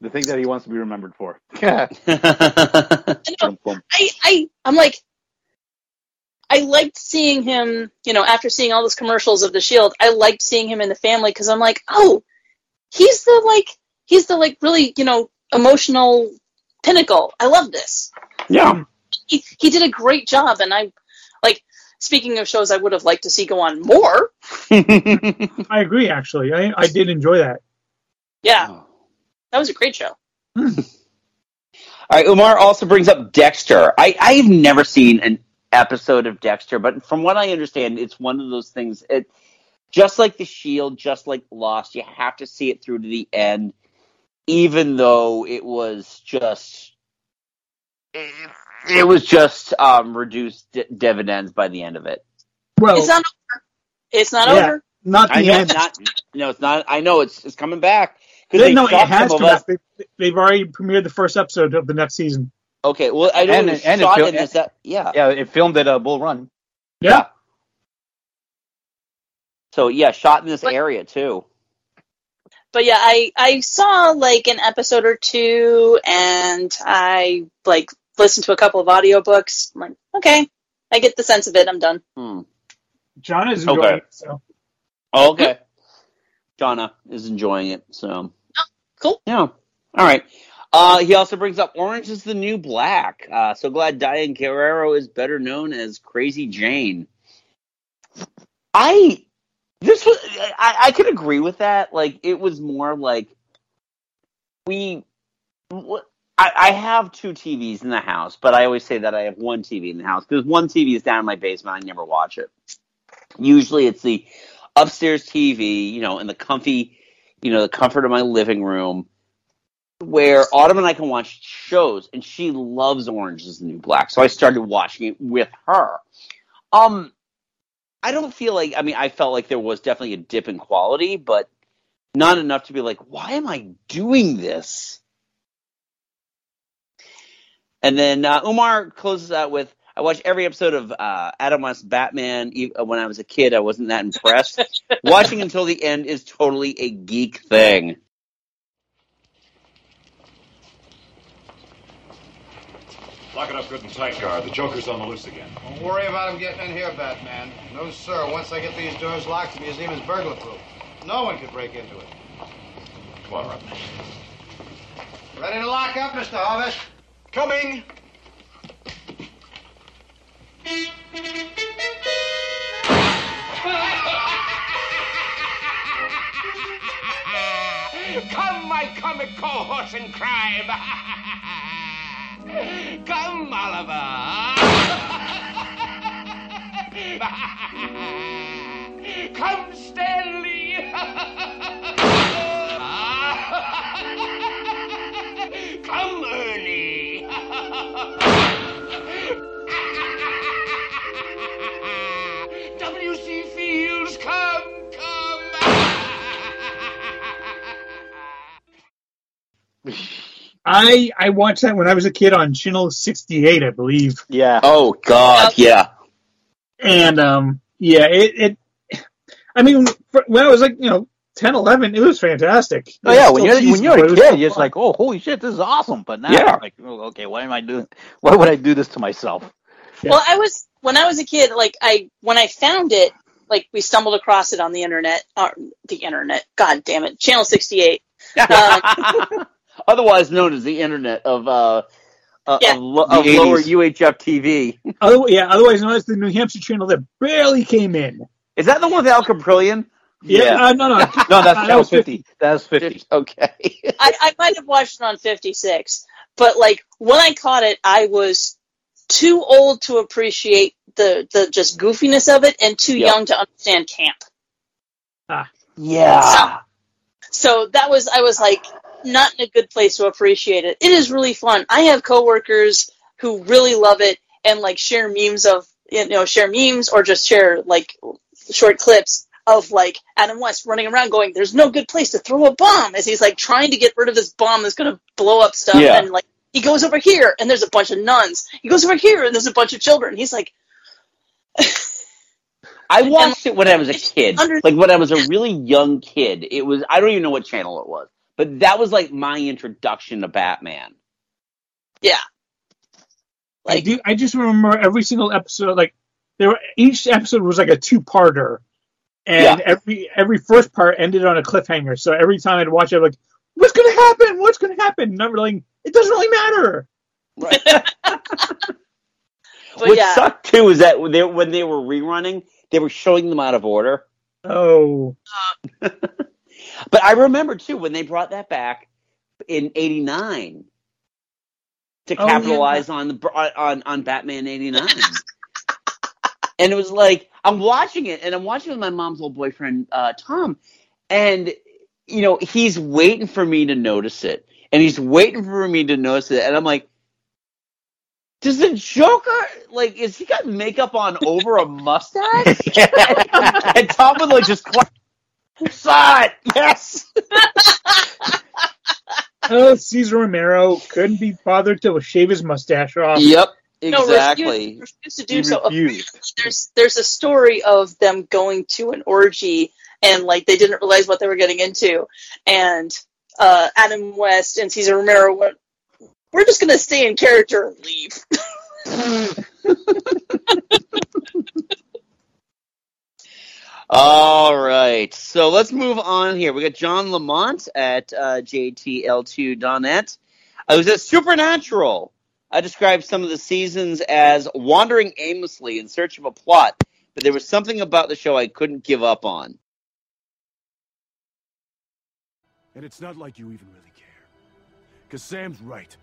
The thing that he wants to be remembered for. *laughs* Yeah, I, I I'm like I liked seeing him, you know, after seeing all those commercials of the Shield, I liked seeing him in the family because I'm like, oh, he's the like he's the like really, you know, emotional pinnacle. I love this. Yeah. He he did a great job and I like speaking of shows I would have liked to see go on more. *laughs* I agree. Actually, I I did enjoy that. Yeah. That was a great show. Hmm. All right, Umar also brings up Dexter. I, I've never seen an episode of Dexter, but from what I understand, it's one of those things. It just like The Shield, just like Lost, you have to see it through to the end, even though it was just it, it was just um, reduced d- dividends by the end of it. Well, it's not over. It's not yeah, over. not the I know end. it's not. No, it's not. I know it's it's coming back They- they no, it has come of us- out. They, they've already premiered the first episode of the next season. Okay, well I know And- it was and it shot fil- in this. yeah. Yeah, it filmed at uh, Bull Run. Yeah. So yeah, shot in this area too. but yeah, I I saw like an episode or two, and I like listened to a couple of audiobooks. I'm like, okay, I get the sense of it. I'm done. Hmm. John is Okay. it. So Oh, okay. Jonna is enjoying it. So cool. Yeah. All right. Uh, he also brings up Orange is the New Black. Uh, so glad Diane Guerrero is better known as Crazy Jane. I this was I, I could agree with that. Like it was more like we. I, I have two TVs in the house, but I always say that I have one TV in the house because one TV is down in my basement. I never watch it. Usually, it's the upstairs TV, you know, in the comfy, you know, the comfort of my living room, where Autumn and I can watch shows, and she loves Orange is the New Black, so I started watching it with her. Um, I don't feel like I mean I felt like there was definitely a dip in quality, but not enough to be like, why am I doing this? And then uh, Umar closes out with, I watched every episode of uh, Adam West Batman e- when I was a kid. I wasn't that impressed. *laughs* Watching until the end is totally a geek thing. Lock it up good and tight, guard. The Joker's on the loose again. Don't worry about him getting in here, Batman. No, sir. Once I get these doors locked, the museum is burglar proof. No one can break into it. Come on, Robin. Ready to lock up, Mr. Harvest? Coming. Come, my comic cohorts in crime. *laughs* Come, Oliver. *laughs* Come, Stanley. *laughs* Come, Ernie. *laughs* W.C. Fields, come, I I watched that when I was a kid on Channel 68, I believe. Yeah. Oh God, yeah. And um, yeah, it, it I mean, for- when I was like, you know, 10, 11, it was fantastic. Oh yeah, when you're when you're a kid, still you're just like, oh, holy shit, this is awesome. But now, Yeah. I'm like, oh, okay, why am I doing? Why would I do this to myself? Well, I was when I was a kid. Like I when I found it, like we stumbled across it on the internet. Uh, the internet. God damn it. Channel sixty eight. Um, *laughs* *laughs* Otherwise known as the Internet of uh, uh Yeah. of, lo- of lower UHF TV. Other, yeah, otherwise known as the New Hampshire channel that barely came in. Is that the one with Al Caprillion? Yeah, uh, no, no, *laughs* No, that's that was *laughs* 50. That's 50. *laughs* Okay. I, I might have watched it on fifty six, but like when I caught it, I was too old to appreciate the the just goofiness of it, and too Yep. young to understand camp. Yeah. So that was I was like not in a good place to appreciate it. It is really fun. I have coworkers who really love it and like share memes of you know share memes or just share like short clips of like Adam West running around going, "There's no good place to throw a bomb," as he's like trying to get rid of this bomb that's going to blow up stuff, Yeah. and like he goes over here and there's a bunch of nuns. He goes over here and there's a bunch of children. He's like, *laughs* I watched it when I was a kid. Like when I was a really young kid. It was I don't even know what channel it was. But that was like my introduction to Batman. yeah, I do. I just remember every single episode. Like there, were, each episode was like a two-parter, and Yeah. every every first part ended on a cliffhanger. So every time I'd watch it, I'm like, "What's gonna happen? What's gonna happen?" And I'm like, "It doesn't really matter." *laughs* But what yeah. sucked too is that when they, when they were rerunning, they were showing them out of order. Oh, uh, But I remember too when they brought that back in '89 to Oh, yeah. capitalize on the on on Batman '89, and it was like I'm watching it, and I'm watching it with my mom's old boyfriend uh, Tom, and you know he's waiting for me to notice it, and he's waiting for me to notice it, and I'm like. Does the Joker like? Is he got makeup on over a mustache? *laughs* *laughs* and Tom would like just clap. Saw it. Yes. *laughs* oh, Cesar Romero couldn't be bothered to shave his mustache off. Yep. No, Exactly. refused, refused to do so. Apparently, there's there's a story of them going to an orgy and like they didn't realize what they were getting into, and uh, Adam West and Cesar Romero went, "We're just gonna stay in character and leave." *laughs* *laughs* All right, so let's move on here. We got John Lamont at uh, JTL2.net. I was at Supernatural. I described some of the seasons as wandering aimlessly in search of a plot, but there was something about the show I couldn't give up on. And it's not like you even really care. Because Sam's right.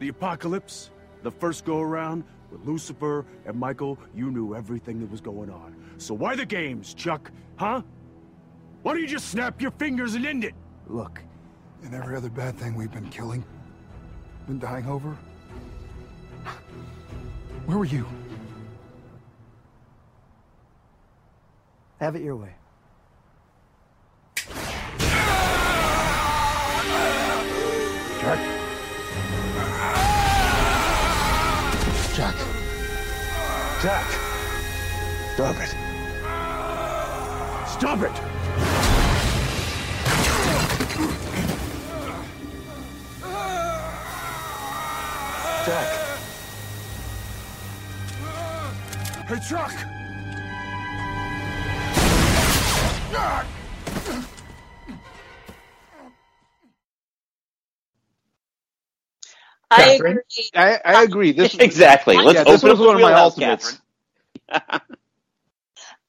The apocalypse, the first go around, with Lucifer and Michael, you knew everything that was going on. So why the games, Chuck? Huh? Why don't you just snap your fingers and end it? Look, and every other bad thing we've been killing, been dying over. Where were you? Have it your way. Jack? Jack. Jack. Stop it. Stop it! Jack. Hey, Chuck! I I, I agree. This *laughs* Exactly. Let's yeah, this open was up one of my ultimates. *laughs*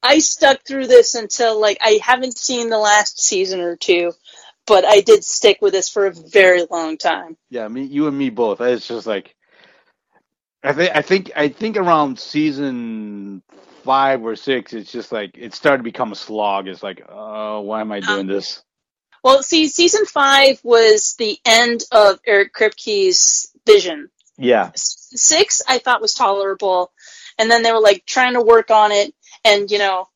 I stuck through this until like I haven't seen the last season or two, but I did stick with this for a very long time. Yeah, me, you and me both. It's just like I think I think I think around season five or six, it's just like it started to become a slog. It's like, oh, why am I doing um, this? Well, see, season five was the end of Eric Kripke's vision. Yeah, Six, I thought was tolerable, and then they were like trying to work on it, and you know,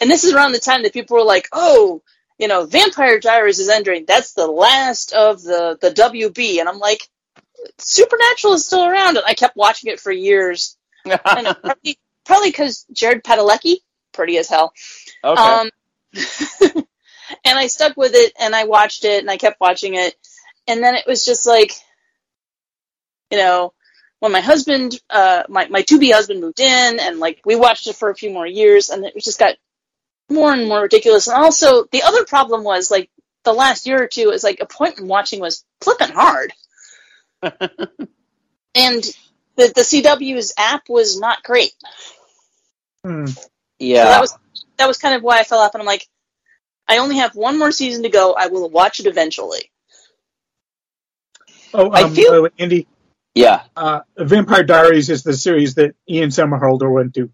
and this is around the time that people were like, oh, you know, Vampire Diaries is ending. That's the last of the the WB, and I'm like, Supernatural is still around, and I kept watching it for years. *laughs* I know, probably probably because Jared Padalecki, pretty as hell. Okay. Um, *laughs* and I stuck with it and I watched it and I kept watching it. And then it was just like, you know, when my husband, uh, my, my to be husband moved in and like we watched it for a few more years and it just got more and more ridiculous. And also the other problem was like the last year or two is like appointment watching was flipping hard. *laughs* and the, the CW's app was not great. Hmm. Yeah. So that was that was kind of why I fell off, and I'm like, I only have one more season to go. I will watch it eventually. Oh, um, I feel- by the Andy, yeah. uh, Vampire Diaries is the series that Ian Somerhalder went to.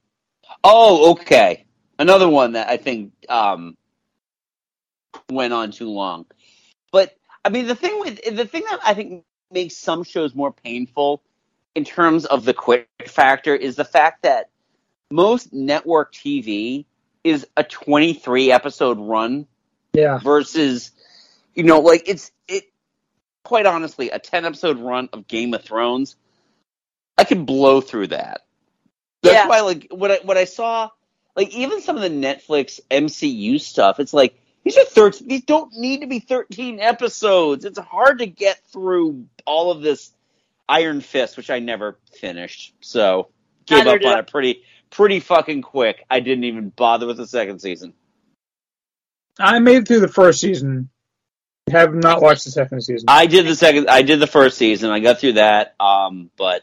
Oh, okay. Another one that I think um, went on too long. But I mean, the thing with the thing that I think makes some shows more painful in terms of the quick factor is the fact that most network TV is a 23 episode run Yeah. versus you know like it's it quite honestly a 10 episode run of Game of Thrones I could blow through that. That's Yeah. why like what I what I saw like even some of the Netflix MCU stuff it's like these are 13 these don't need to be 13 episodes. It's hard to get through all of this Iron Fist which I never finished. So gave Neither up on I. it pretty pretty fucking quick. I didn't even bother with the second season. I made it through the first season. Have not watched the second season. I did the second. I did the first season. I got through that. Um, but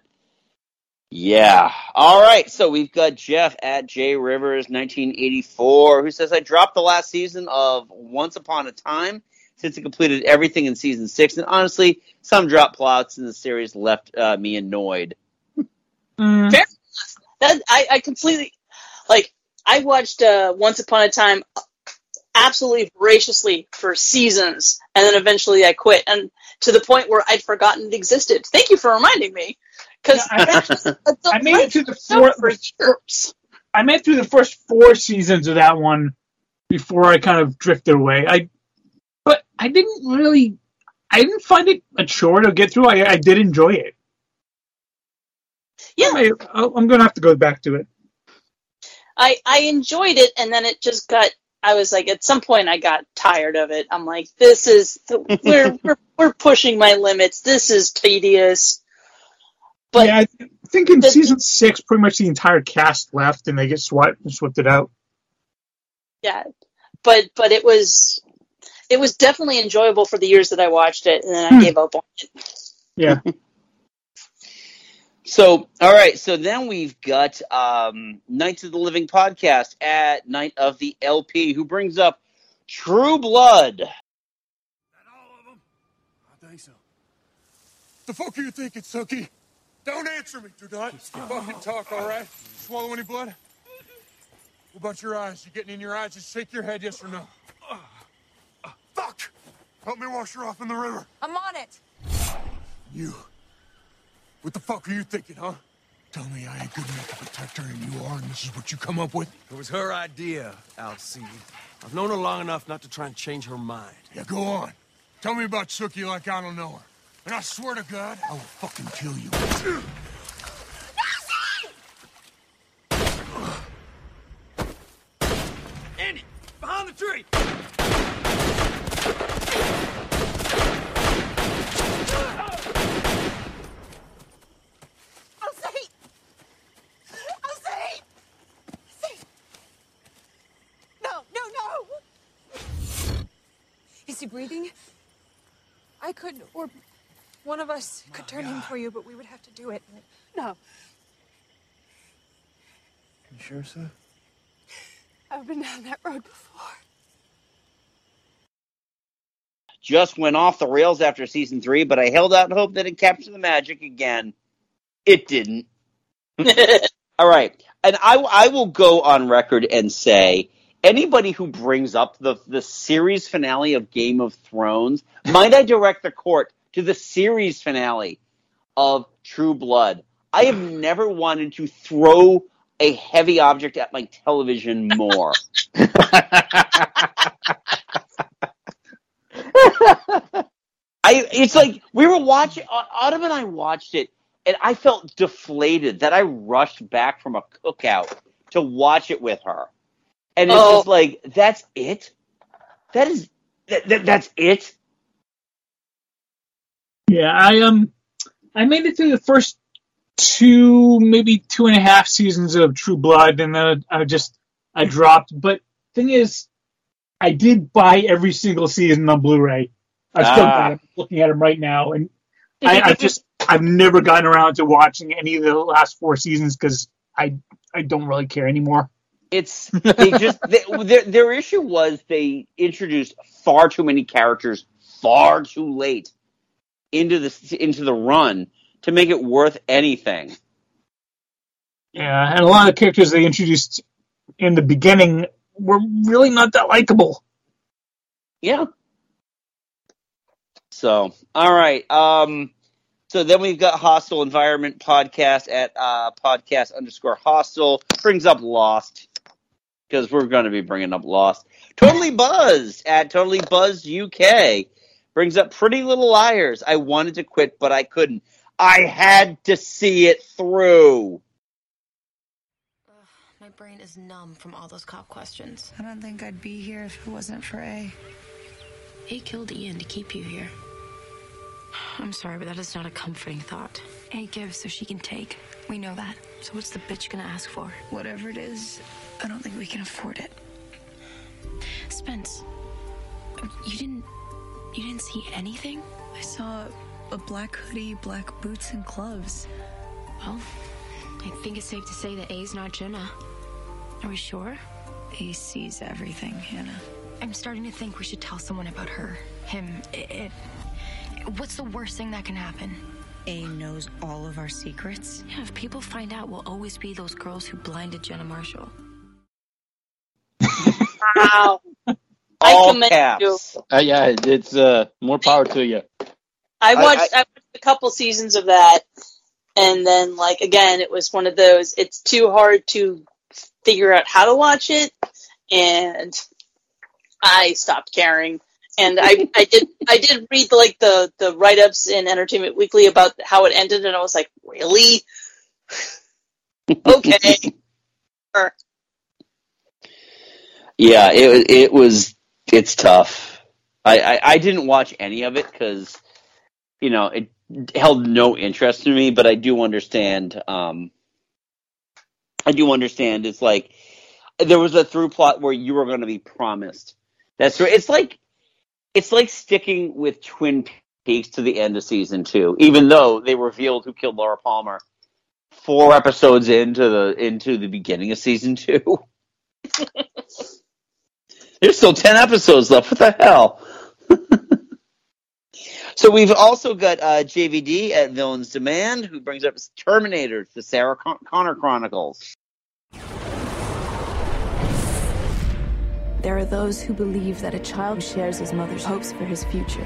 yeah. All right. So we've got Jeff at J Rivers 1984 who says I dropped the last season of Once Upon a Time since it completed everything in season six, and honestly, some drop plots in the series left uh, me annoyed. Mm. Fair. That I, I completely like. I watched uh, Once Upon a Time absolutely voraciously for seasons, and then eventually I quit, and to the point where I'd forgotten it existed. Thank you for reminding me, because I made it through the four, for years. I made through the first four seasons of that one before I kind of drifted away. I, but I didn't really, I didn't find it a chore to get through. I, I did enjoy it. Yeah, I, I'm gonna have to go back to it. I I enjoyed it, and then it just got. I was like, at some point, I got tired of it. I'm like, this is we're *laughs* we're, we're pushing my limits. This is tedious. But yeah, I think in season six, pretty much the entire cast left, and they get swept swept it out. Yeah, but but it was it was definitely enjoyable for the years that I watched it, and then I Hmm. gave up on it. Yeah. *laughs* So, all right. So then we've got um, Knights of the Living podcast at Night of the LP, who brings up True Blood. I think so. The fuck are you thinking, Sookie? Don't answer me, do not. Fucking talk, all right? Swallow any blood? What about your eyes? You getting in your eyes? Just shake your head, yes or no. Fuck! Help me wash her off in the river. I'm on it. You. What the fuck are you thinking, huh? Tell me I ain't good enough to protect her, and you are, and this is what you come up with? It was her idea, Alcide. I've known her long enough not to try and change her mind. Yeah, go on. Tell me about Sookie like I don't know her. And I swear to God, I will fucking kill you. Andy, behind the tree! Alcide! Alcide! Alcide! No, no, no! Is he breathing? I could, or one of us could turn him for you, but we would have to do it. No. You sure, sir? I've been down that road before. Just went off the rails after season three, but I held out hope that it captured the magic again. It didn't. *laughs* All right, and I, I will go on record and say anybody who brings up the the series finale of Game of Thrones, might I direct the court to the series finale of True Blood? I have never wanted to throw a heavy object at my television more. *laughs* I it's like we were watching Autumn and I watched it and I felt deflated that I rushed back from a cookout to watch it with her. And it's Oh. just like that's it? That is that, that that's it? Yeah, I um, I made it through the first two, maybe two and a half seasons of True Blood, and then I just I dropped. But thing is, I did buy every single season on Blu-ray. I still Ah. got them, looking at them right now, and I, I just I've never gotten around to watching any of the last four seasons because I I don't really care anymore. It's they just they, their their issue was they introduced far too many characters far too late into the into the run to make it worth anything. Yeah, and a lot of the characters they introduced in the beginning were really not that likable. Yeah. So, all right. Um, so then we've got Hostile Environment podcast at uh, podcast underscore hostile. Brings up Lost because we're going to be bringing up Lost. Totally Buzzed at Totally Buzzed UK brings up Pretty Little Liars. I wanted to quit, but I couldn't. I had to see it through. My brain is numb from all those cop questions. I don't think I'd be here if it wasn't for A. He killed Ian to keep you here. I'm sorry, but that is not a comforting thought. A gives so she can take. We know that. So what's the bitch gonna ask for? Whatever it is, I don't think we can afford it. Spence, you didn't you didn't see anything? I saw a black hoodie, black boots, and gloves. Well, I think it's safe to say that A's not Jenna. Are we sure? A sees everything, Hannah. I'm starting to think we should tell someone about her. Him. It. it what's the worst thing that can happen? A knows all of our secrets. Yeah, if people find out, we'll always be those girls who blinded Jenna Marshall. Wow. *laughs* All commend caps. you. Uh, yeah, it's uh, more power to you. I I- watched I, watched a couple seasons of that, and then like again, it was one of those. It's too hard to figure out how to watch it, and I stopped caring. And I, *laughs* I did I did read like the the write ups in Entertainment Weekly about how it ended, and I was like, really? *sighs* okay. *laughs* Sure. Yeah, it it was it's tough. I I, I didn't watch any of it because you know it held no interest in me, but I do understand. Um, I do understand. It's like there was a through plot where you were going to be promised. That's right. It's like it's like sticking with Twin Peaks to the end of season two, even though they revealed who killed Laura Palmer four episodes into the into the beginning of season two. *laughs* There's still ten episodes left. What the hell? *laughs* so we've also got uh, JVD at Villains Demand, who brings up Terminator, the Sarah Con- Connor Chronicles. There are those who believe that a child shares his mother's hopes for his future.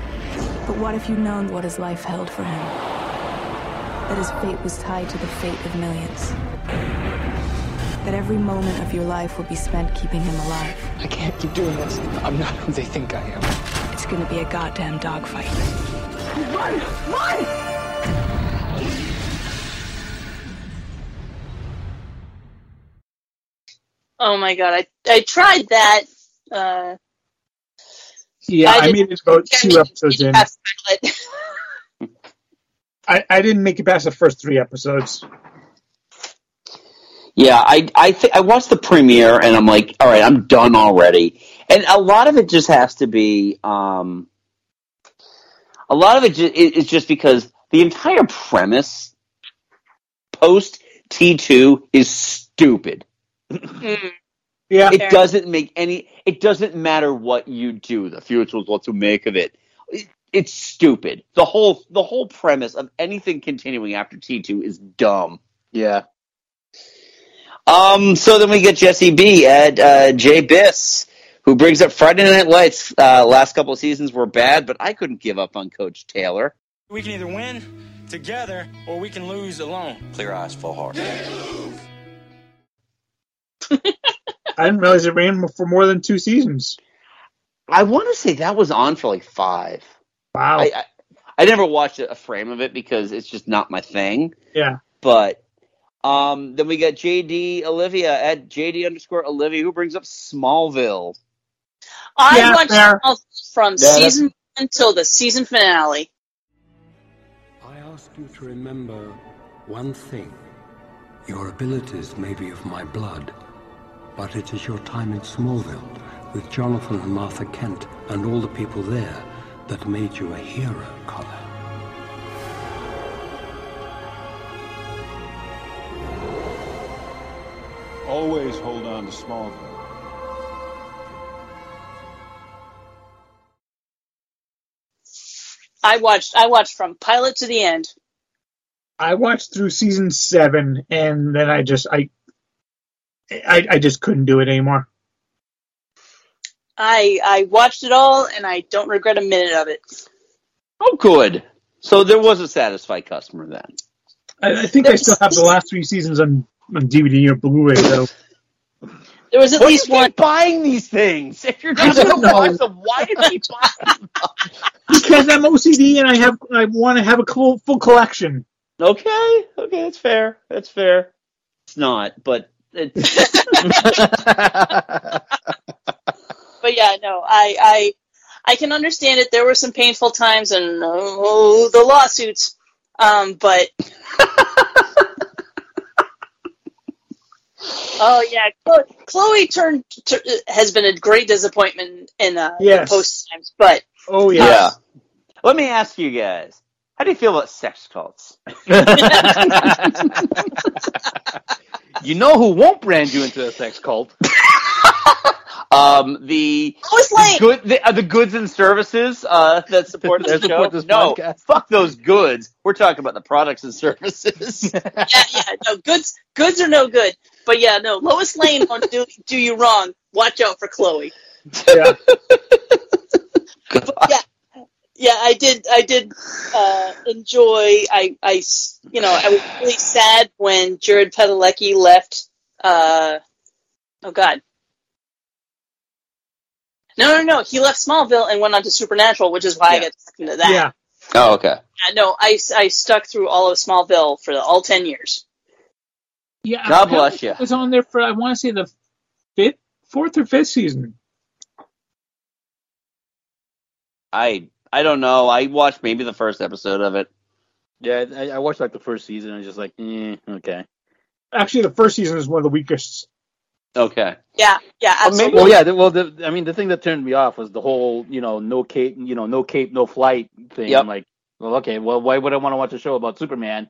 But what if you'd known what his life held for him? That his fate was tied to the fate of millions. That every moment of your life will be spent keeping him alive. I can't keep doing this. I'm not who they think I am. It's gonna be a goddamn dogfight. Run! Run! Oh my god, I I tried that. Uh, Yeah, I I, didn't- made it about two episodes in. *laughs* I, I didn't make it past the first three episodes. Yeah, I I th- I watched the premiere and I'm like, all right, I'm done already. And a lot of it just has to be, um, a lot of it ju- is just because the entire premise post T two is stupid. Yeah, It doesn't make any. It doesn't matter what you do. The future is what to make of it. It- It's stupid. The whole the whole premise of anything continuing after T two is dumb. Yeah. Um. So then we get Jesse B at uh, Jay Biss, who brings up Friday Night Lights. Uh, last couple of seasons were bad, but I couldn't give up on Coach Taylor. We can either win together or we can lose alone. Clear eyes, full heart. *laughs* I didn't realize it ran for more than two seasons. I want to say that was on for like five. Wow. I, I, I never watched a frame of it because it's just not my thing. Yeah. But um, then we got JD Olivia at JD underscore Olivia, who brings up Smallville. I Yeah, watched fair. all from Yeah, that's- season until the season finale. I ask you to remember one thing. Your abilities may be of my blood, but it is your time in Smallville with Jonathan and Martha Kent and all the people there that made you a hero, Connor. Always hold on to Smallville. I watched I watched from pilot to the end. I watched through season seven, and then I just I, I, I just couldn't do it anymore. I I watched it all and I don't regret a minute of it. Oh, good. So there was a satisfied customer then. I, I think I still have the last three seasons on, on DVD or Blu-ray though. There was at Why least one buying these things? If you're I not don't going to know. watch them, why did you buy them? *laughs* because I'm OCD and I have I want to have a full, full collection. Okay, okay, that's fair. That's fair. It's not, but it's *laughs* *laughs* But yeah, no, I I I can understand it. There were some painful times and oh, the lawsuits. Um, but oh yeah, Chloe, Chloe turned tur has been a great disappointment in uh, Yes. post times. But Oh yeah. Let me ask you guys. How do you feel about sex cults? *laughs* You know who won't brand you into a sex cult? *laughs* Um, the, the good, the, uh, the goods and services uh, that support *laughs* That this show. support this no, podcast. fuck those goods. We're talking about the products and services. *laughs* yeah, yeah, no goods goods are no good. But yeah, no Lois Lane won't do do you wrong. Watch out for Chloe. Yeah. But yeah, yeah, I did. I did uh, enjoy. I. you know, I was really sad when Jared Padalecki left. Uh, oh God. No, no, no. He left Smallville and went on to Supernatural, which is why I got stuck into that. Yeah. oh, okay. Yeah, no, I, I stuck through all of Smallville for the, all ten years. Yeah. God I- bless you. It was on there for I want to say the fifth, fourth or fifth season. I I don't know. I watched maybe the first episode of it. Yeah, I, I watched like the first season and just like, eh, okay. Actually, the first season is one of the weakest. Okay. Yeah, yeah, Well, maybe- absolutely. well, yeah. Well, the, I mean, the thing that turned me off was the whole, you know, no cape, you know, no cape, no flight thing. Yep. I'm like, well, okay, well, why would I want to watch a show about Superman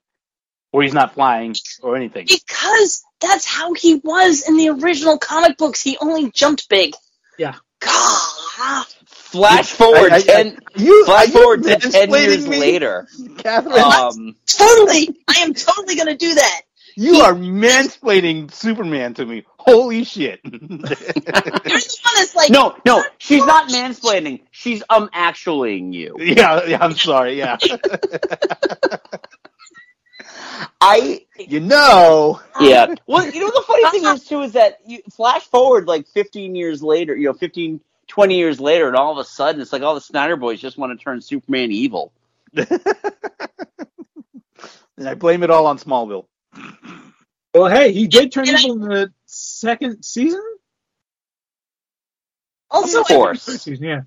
where he's not flying or anything? Because that's how he was in the original comic books. He only jumped big. Yeah. God. Flash forward I- I- ten. you- flash are you forward to ten years me? later. Catherine, Um, Totally. I am totally going to do that. You are mansplaining Superman to me. Holy shit! *laughs* You're the one that's like, no, no, she's not mansplaining. She's um actuallying you. *laughs* yeah, yeah, I'm sorry. Yeah, *laughs* I you know. yeah. Well, you know the funny thing is too is that you flash forward like 15 years later, you know, 15, 20 years later, and all of a sudden it's like all the Snyder boys just want to turn Superman evil. And I blame it all on Smallville. Well, hey, he did turn evil in the second season. also, Of course, First season, yeah.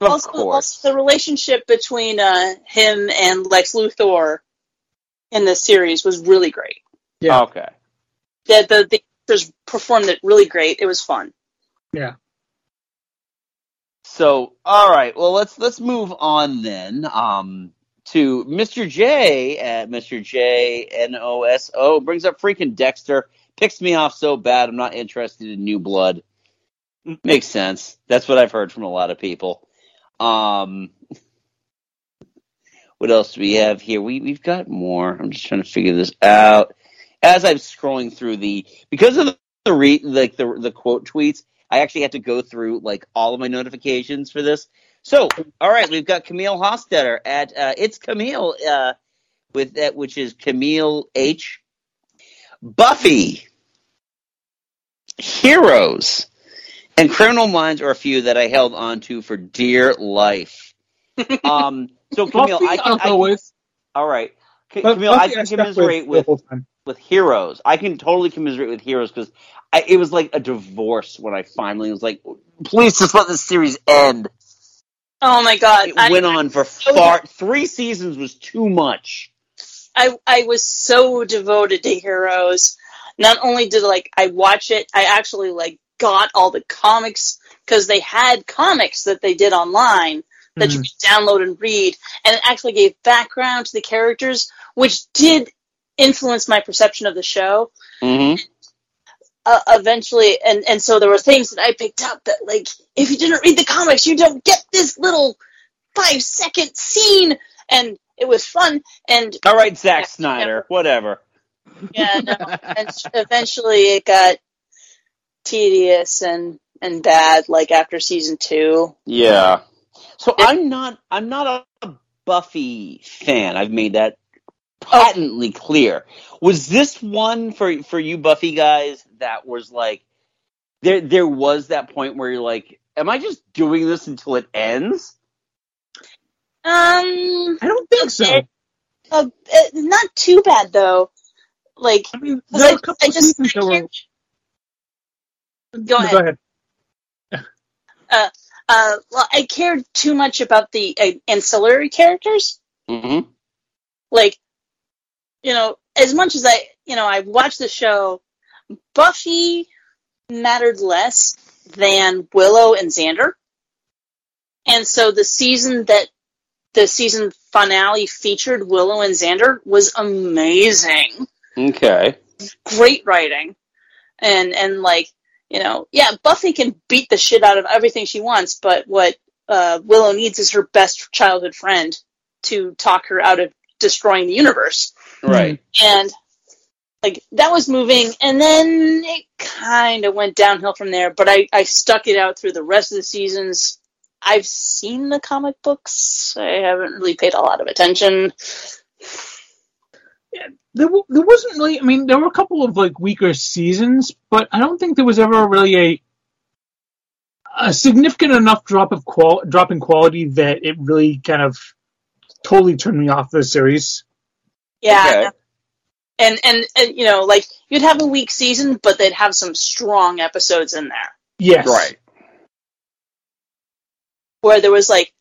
of also, course. also the relationship between uh, him and Lex Luthor in the series was really great. Yeah. Okay. The the, the actors performed it really great. It was fun. Yeah. So, all right. Well, let's let's move on then. Um, to Mr. J at Mr. J N O S O brings up freaking Dexter. Picks me off so bad. I'm not interested in New Blood. Makes sense. That's what I've heard from a lot of people. Um, what else do we have here? We we've got more. I'm just trying to figure this out. As I'm scrolling through the because of the, re, like the the quote tweets, I actually had to go through like all of my notifications for this. So, all right, we've got Camille Hostetter at uh, it's Camille uh, with that, which is Camille H. Buffy, Heroes, and Criminal Minds are a few that I held on to for dear life. Um, so *laughs* Camille, Buffy, I can, can- all right, C- Camille, I can commiserate the with with Heroes. I can totally commiserate with Heroes because it was like a divorce when I finally was like, please just let this series end. Oh my god! It I, went on for far three seasons was too much. I I was so devoted to Heroes. Not only did like I watch it, I actually like got all the comics because they had comics that they did online that you Mhm. could download and read, and it actually gave background to the characters, which did influence my perception of the show. Mm-hmm. Uh, eventually, and and so there were things that I picked up that like if you didn't read the comics, you don't get this little five second scene, and it was fun. And All right, Zack Yeah, Snyder, whatever. yeah, no. and eventually it got tedious and and bad. Like after season two. Yeah. So I'm not I'm not a Buffy fan. I've made that patently clear. Was this one for for you Buffy guys that was like there there was that point where you're like, am I just doing this until it ends? Um, I don't think so. uh, uh, not too bad though. Like I mean, 'cause there I, were a couple I of just seasons that were. Go No, ahead. Go ahead. *laughs* uh, uh, well, I cared too much about the uh, ancillary characters. Mm-hmm. Like, you know, as much as I, you know, I watched the show, Buffy mattered less than Willow and Xander. And so the season that the season finale featured Willow and Xander was amazing. Okay. Great writing. And and like, you know, yeah, Buffy can beat the shit out of everything she wants, but what uh, Willow needs is her best childhood friend to talk her out of destroying the universe. Right. And like that was moving and then it kind of went downhill from there, but I I stuck it out through the rest of the seasons. I've seen the comic books. I haven't really paid a lot of attention. There, there wasn't really. I mean, there were a couple of like weaker seasons, but I don't think there was ever really a a significant enough drop of qual drop in quality that it really kind of totally turned me off the series. Yeah. And, and and you know, like you'd have a weak season, but they'd have some strong episodes in there. Yes. Right. where there was like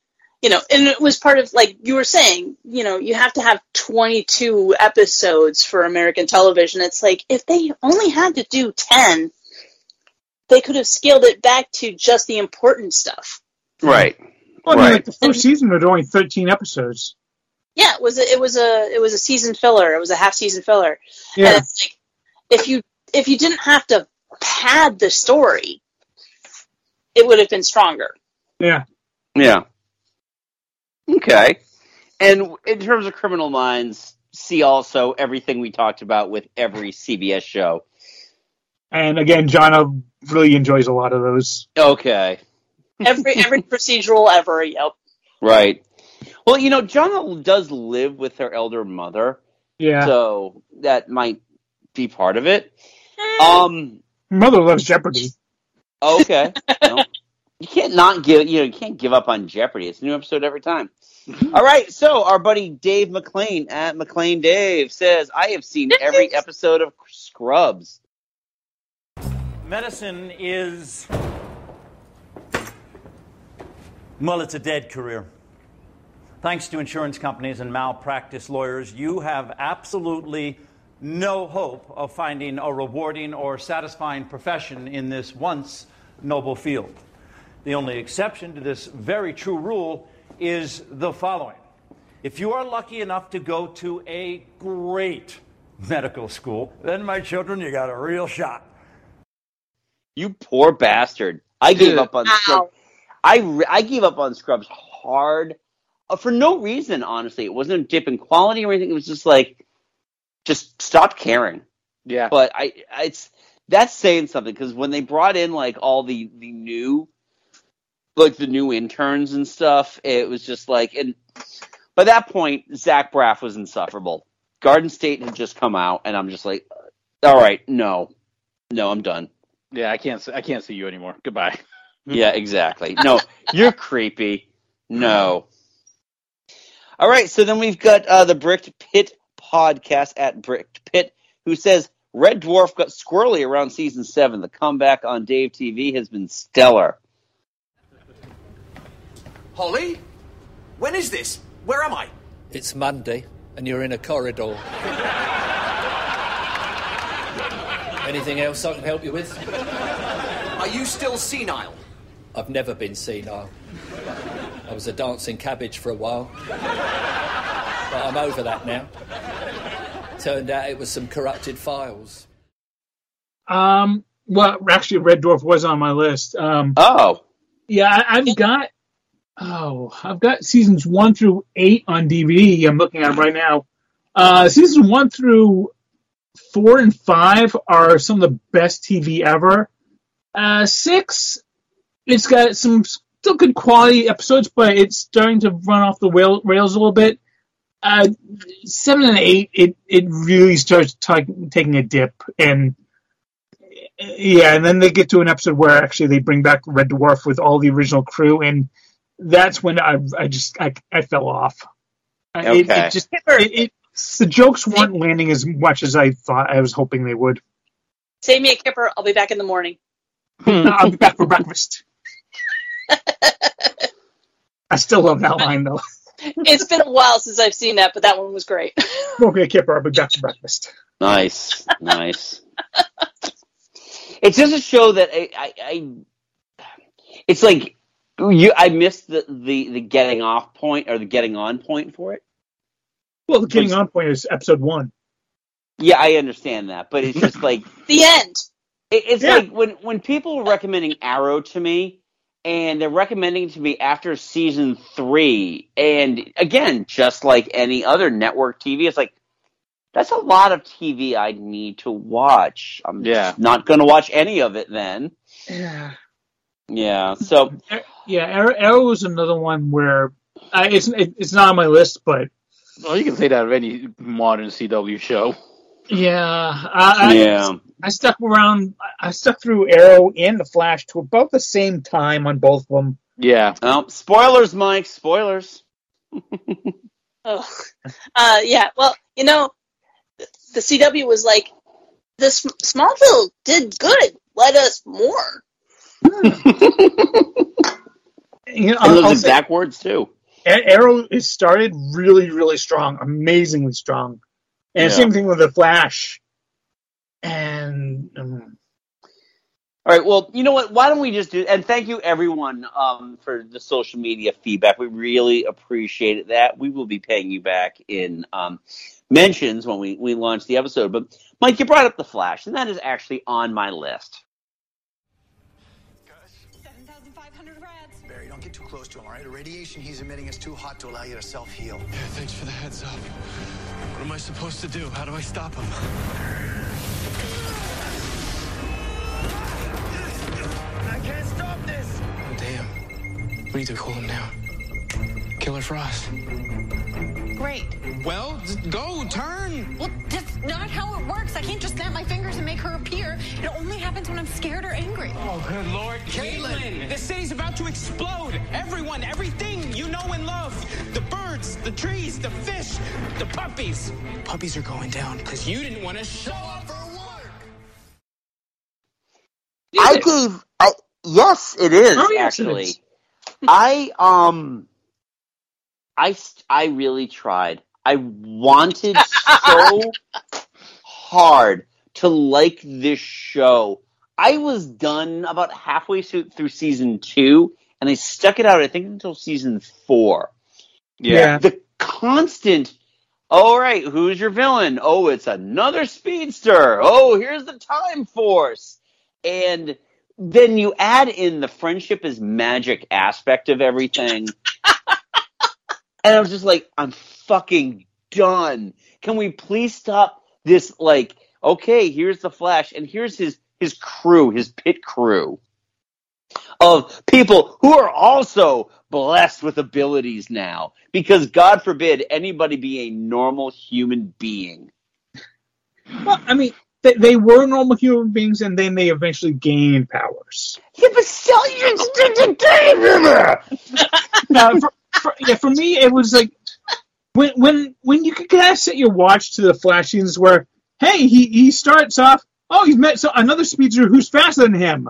you know and it was part of like you were saying you know you have to have 22 episodes for american television it's like if they only had to do 10 they could have scaled it back to just the important stuff. Right. Well, I mean, right. like the first season was only 13 episodes. Yeah, it was a, it was a it was a season filler. It was a half season filler. Yeah. And it's like if you if you didn't have to pad the story, it would have been stronger. Yeah. Yeah. Okay. And in terms of Criminal Minds, see also everything we talked about with every CBS show. And again, John really enjoys a lot of those. Okay. Every every *laughs* procedural ever. Yep. Right. Well, you know, John does live with her elder mother, Yeah. so that might be part of it. Um. Mother loves Jeopardy. Okay. *laughs* Well, you can't not give. You know, you can't give up on Jeopardy. It's a new episode every time. All right. So our buddy Dave McLean at McLean Dave says, "I have seen every episode of Scrubs." Medicine is. Well, it's a dead career. Thanks to insurance companies and malpractice lawyers, you have absolutely no hope of finding a rewarding or satisfying profession in this once noble field. The only exception to this very true rule is the following. If you are lucky enough to go to a great medical school, then, my children, you got a real shot. You poor bastard. I gave up on Scrubs. I I gave up on Scrubs hard Uh, for no reason. Honestly, it wasn't a dip in quality or anything. It was just like, just stop caring. Yeah. But I, I- it's that's saying something because when they brought in like all the the new, like the new interns and stuff, it was just like, and by that point, Zach Braff was insufferable. Garden State had just come out, and I'm just like, all right, no, no, I'm done. Yeah, I can't. I can't see you anymore. Goodbye. Yeah, exactly. No, you're creepy. No. All right, so then we've got uh, the Bricked Pit podcast at Bricked Pit, who says Red Dwarf got squirrely around season seven. The comeback on Dave TV has been stellar. Holly? When is this? Where am I? It's Monday, and you're in a corridor. Anything else I can help you with? Are you still senile? I've never been senile. I was a dancing cabbage for a while. But I'm over that now. Turned out it was some corrupted files. Um, well, actually, Red Dwarf was on my list. Um, oh, yeah, I, I've got. Oh, I've got seasons one through eight on DVD. I'm looking at 'em right now. Uh, seasons one through four and five are some of the best TV ever. Uh, six, it's got some still good quality episodes, but it's starting to run off the rail, rails a little bit. Uh, seven and eight, it, it really starts ta- taking a dip, and yeah, and then they get to an episode where actually they bring back Red Dwarf with all the original crew, and that's when I I just I, I fell off. I- It, Okay. it just it, it, the jokes weren't landing as much as I thought I was hoping they would. Save me a kipper. I'll be back in the morning. *laughs* I'll be back for breakfast. I still love that line though. *laughs* it's been a while since I've seen that, but that one was great. Won't be a kipper. I'll be back for breakfast. Nice, nice. *laughs* It's just a show that I, I, I it's like you. I missed the, the the getting off point or the getting on point for it. Well, the getting on point is episode one. Yeah, I understand that, but it's just *laughs* like the end. It, it's Yeah. like when when people are recommending Arrow to me, and they're recommending it to me after season three, and again, just like any other network TV, it's like that's a lot of TV I need to watch. I'm Yeah. just not going to watch any of it then. Yeah. Yeah, so er, Yeah, Arrow, Arrow was another one where I, it's it, it's not on my list, but Well, you can say that of any modern CW show. Yeah, I, I, Yeah. I stuck around. I stuck through Arrow and the Flash to about the same time on both of them. Yeah. Oh, spoilers, Mike. Spoilers. *laughs* Ugh. Uh, yeah. Well, you know, the CW was like, "This Smallville did good. Let us more." *laughs* You know, And I'll- those I'll say- exact words too. Arrow is started really, really strong, amazingly strong, and Yeah. same thing with the Flash. And um, All right. Well, you know what? Why don't we just do? And thank you everyone um, for the social media feedback. We really appreciate that. We will be paying you back in um, mentions when we we launch the episode. But Mike, you brought up the Flash, and that is actually on my list. Barry, don't get too close to him, all right? The radiation he's emitting is too hot to allow you to self-heal. Yeah, thanks for the heads up. What am I supposed to do? How do I stop him? I can't stop this! Oh, damn. We need to cool him down. Killer Frost. Great. Well, go, turn. Well, that's not how it works. I can't just snap my fingers and make her appear. It only happens when I'm scared or angry. Oh, good lord. Caitlin, the city's about to explode. Everyone, everything you know and love. The birds, the trees, the fish, the puppies. Puppies are going down because you didn't want to show up for work. I gave. I yes, it is Oh, yes, actually. is. I um, I I really tried. I wanted so hard to like this show. I was done about halfway through, through season two, and I stuck it out. I think until season four. Yeah. The constant. All right, who's your villain? Oh, it's another speedster. Oh, here's the Time Force. And then you add in the friendship is magic aspect of everything. *laughs* and I was just like, I'm fucking done. Can we please stop this? Like, okay, here's the Flash, and here's his his crew, his pit crew of people who are also blessed with abilities now. Because God forbid anybody be a normal human being. Well, I mean, they, they were normal human beings, and then they eventually gained powers. Yeah, but still, you did the *laughs* no, for, for, yeah, for me, it was like when when when you could kind of set your watch to the flash scenes where, hey, he he starts off, oh, he's met so, another speedster who's faster than him,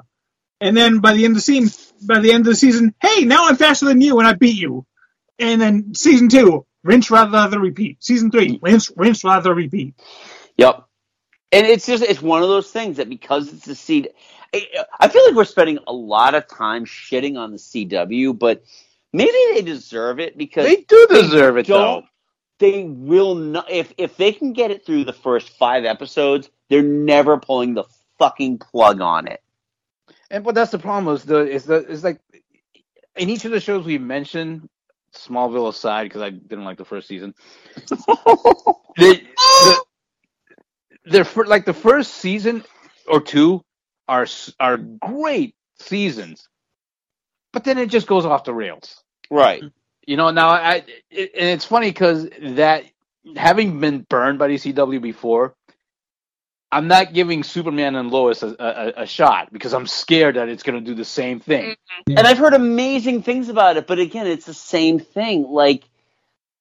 and then by the end of the scene, by the end of the season, hey, now I'm faster than you, and I beat you, and then season two, rinse rather than repeat. Season three, rinse rinse rather repeat. Yep. And it's just it's one of those things that because it's C, I, I feel like we're spending a lot of time shitting on the CW, but maybe they deserve it because They do deserve it, don't- though. They will not if if they can get it through the first five episodes, they're never pulling the fucking plug on it. And but that's the problem is the is the is like in each of the shows we mentioned, Smallville aside because I didn't like the first season. *laughs* the, they're fir- like the first season or two are are great seasons, but then it just goes off the rails. Right. You know, now I it, and it's funny because that having been burned by the CW before, I'm not giving Superman and Lois a, a, a shot because I'm scared that it's going to do the same thing. Mm-hmm. And I've heard amazing things about it, but again, it's the same thing. Like,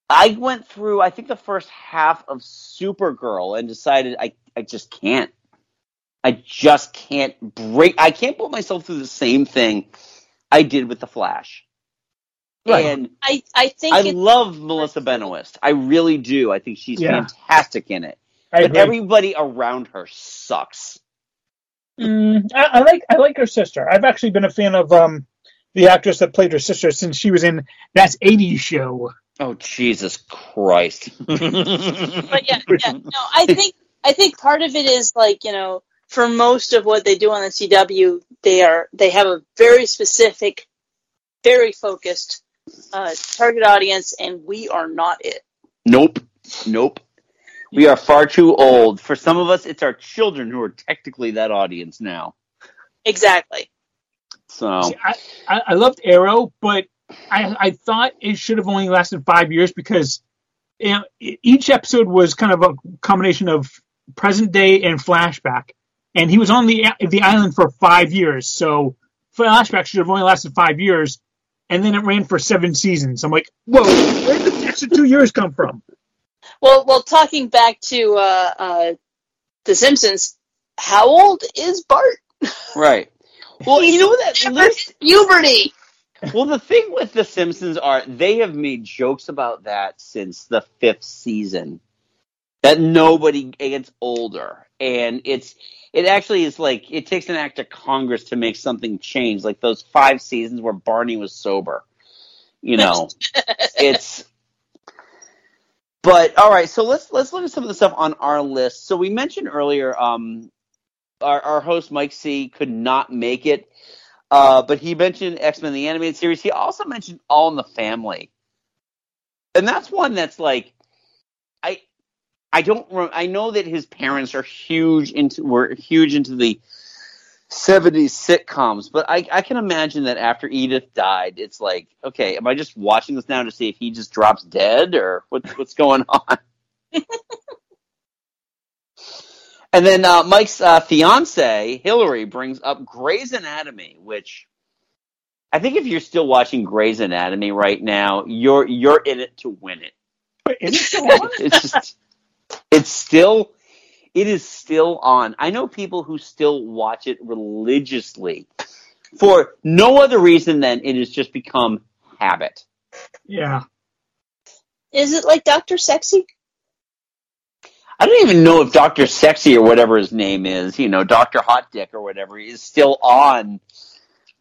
I went through, I think, the first half of Supergirl and decided I, I just can't. I just can't break. I can't put myself through the same thing I did with the Flash. And I, I think I love Melissa Benoist. I really do. I think she's Yeah. fantastic in it. I but agree. everybody around her sucks. Mm, I, I like I like her sister. I've actually been a fan of um the actress that played her sister since she was in that '80s show. Oh Jesus Christ! but yeah, yeah, no, I think I think part of it is like you know, for most of what they do on the CW, they are they have a very specific, very focused uh, target audience, and we are not it. Nope. Nope. We are far too old. For some of us, it's our children who are technically that audience now. Exactly. So See, I, I, I loved Arrow, but I, I thought it should have only lasted five years because you know, each episode was kind of a combination of present day and flashback, and he was on the the island for five years. So flashback should have only lasted five years, and then it ran for seven seasons. I'm like, whoa, where did the extra two years come from? Well, well, talking back to uh, uh, The Simpsons, how old is Bart? right. Well, you know that list puberty. Well, the thing with The Simpsons are they have made jokes about that since the fifth season. that nobody gets older, and it's it actually is like it takes an act of Congress to make something change. Like those five seasons where Barney was sober, you know, *laughs* it's. But all right, so let's let's look at some of the stuff on our list. So we mentioned earlier, um, our our host Mike C could not make it, uh, but he mentioned X Men the animated series. He also mentioned All in the Family, and that's one that's like, I don't I know that his parents are huge into were huge into the 70s sitcoms, but I I can imagine that after Edith died, it's like, okay, am I just watching this now to see if he just drops dead or what, what's going *laughs* on? and then uh, Mike's uh, fiance Hillary brings up Grey's Anatomy, which I think if you're still watching Grey's Anatomy right now, you're you're in it to win it. Is it *laughs* it's just it's still it is still on. I know people who still watch it religiously for no other reason than it has just become habit. Yeah. Is it like Doctor Sexy? I don't even know if Doctor Sexy or whatever his name is, you know, Doctor Hot Dick or whatever, is still on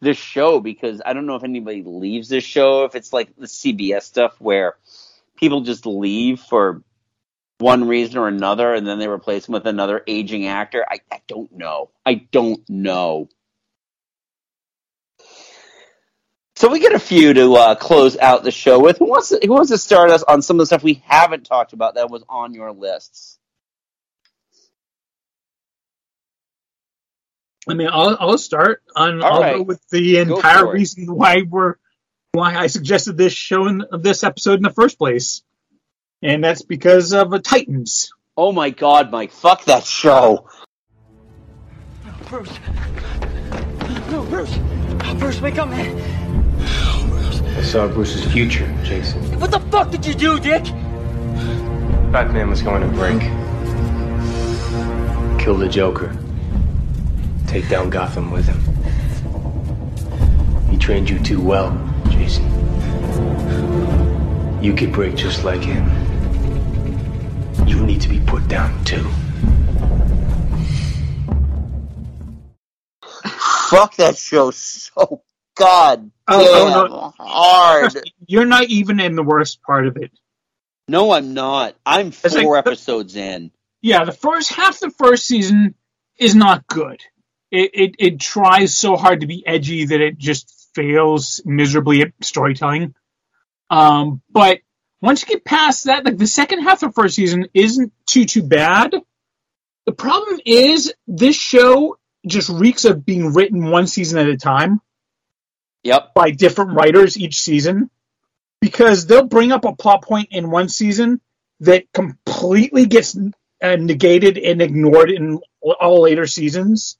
this show because I don't know if anybody leaves this show, if it's like the CBS stuff where people just leave for one reason or another and then they replace him with another aging actor. I, I don't know. I don't know. So we get a few to uh, close out the show with. Who wants to, who wants to start us on some of the stuff we haven't talked about that was on your lists? I mean, I'll, I'll start. On, All I'll right. go with the entire reason why we're why I suggested this show in this episode in the first place, and that's because of uh, Titans. Oh my God, Mike! Fuck that show. Bruce. No, Bruce. Bruce, wake up, man. I saw Bruce's future, Jason. What the fuck did you do, Dick? Batman was going to break. Kill the Joker. Take down Gotham with him. He trained you too well, Jason. You could break just like him. You need to be put down too. Fuck that show so god Oh, damn oh, no. hard. You're not even in the worst part of it. No, I'm not. I'm It's like- four episodes in. Yeah, the first half the first season is not good. It, it it tries so hard to be edgy that it just fails miserably at storytelling. Um, but once you get past that, like the second half of the first season isn't too too bad. The problem is this show just reeks of being written one season at a time. Yep. By different writers each season. Because they'll bring up a plot point in one season that completely gets uh, negated and ignored in all later seasons.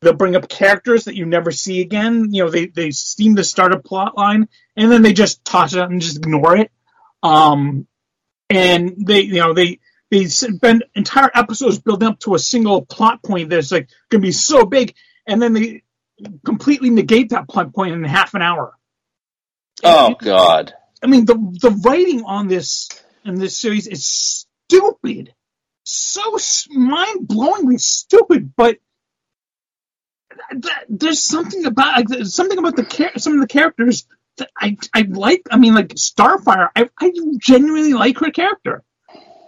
They'll bring up characters that you never see again. You know, they, they seem to start a plot line and then they just toss it out and just ignore it. Um, and they, you know, they, they spend entire episodes building up to a single plot point that's like going to be so big and then they completely negate that plot point in half an hour. Oh god. I mean, the the writing on this in this series is stupid, so mind blowingly stupid. But th- th- there's something about like, something about the some of the characters I I like. I mean, like Starfire, I I genuinely like her character.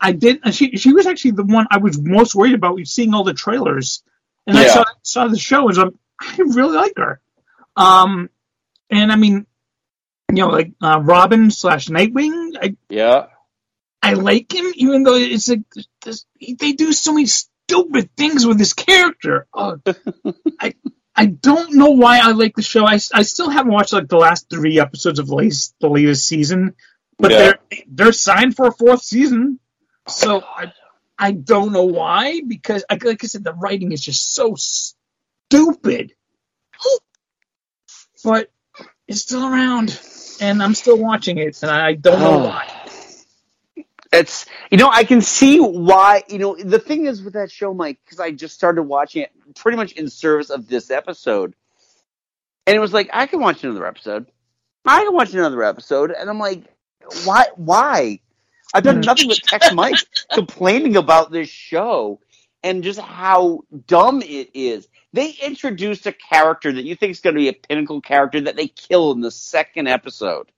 I did. and She she was actually the one I was most worried about seeing all the trailers, and I saw saw the show and I'm I really like her. Um, and I mean, you know, like uh, Robin slash Nightwing. I Yeah. I like him, even though it's like this, they do so many stupid things with his character. Oh, *laughs* I I don't know why I like the show. I, I still haven't watched like the last three episodes of the latest season, but Yeah. they're they're signed for a fourth season. Oh, so I I don't know why because I, like I said, the writing is just so stupid. But it's still around, and I'm still watching it, and I don't know Oh. why. It's you know I can see why you know the thing is with that show, Mike, because I just started watching it pretty much in service of this episode, and it was like I can watch another episode, I can watch another episode, and I'm like, why? Why? I've done nothing but text *laughs* Mike complaining about this show and just how dumb it is. They introduced a character that you think is going to be a pinnacle character that they kill in the second episode.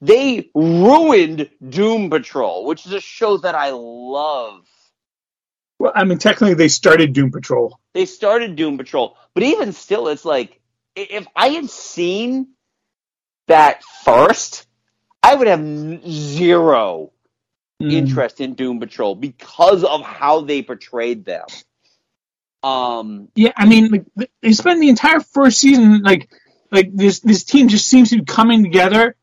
They ruined Doom Patrol, which is a show that I love. Well, I mean, technically, they started Doom Patrol. They started Doom Patrol, but even still, it's like if I had seen that first, I would have zero interest in Doom Patrol because of how they portrayed them. Um, Yeah, I mean, like they spend the entire first season like like this this team just seems to be coming together,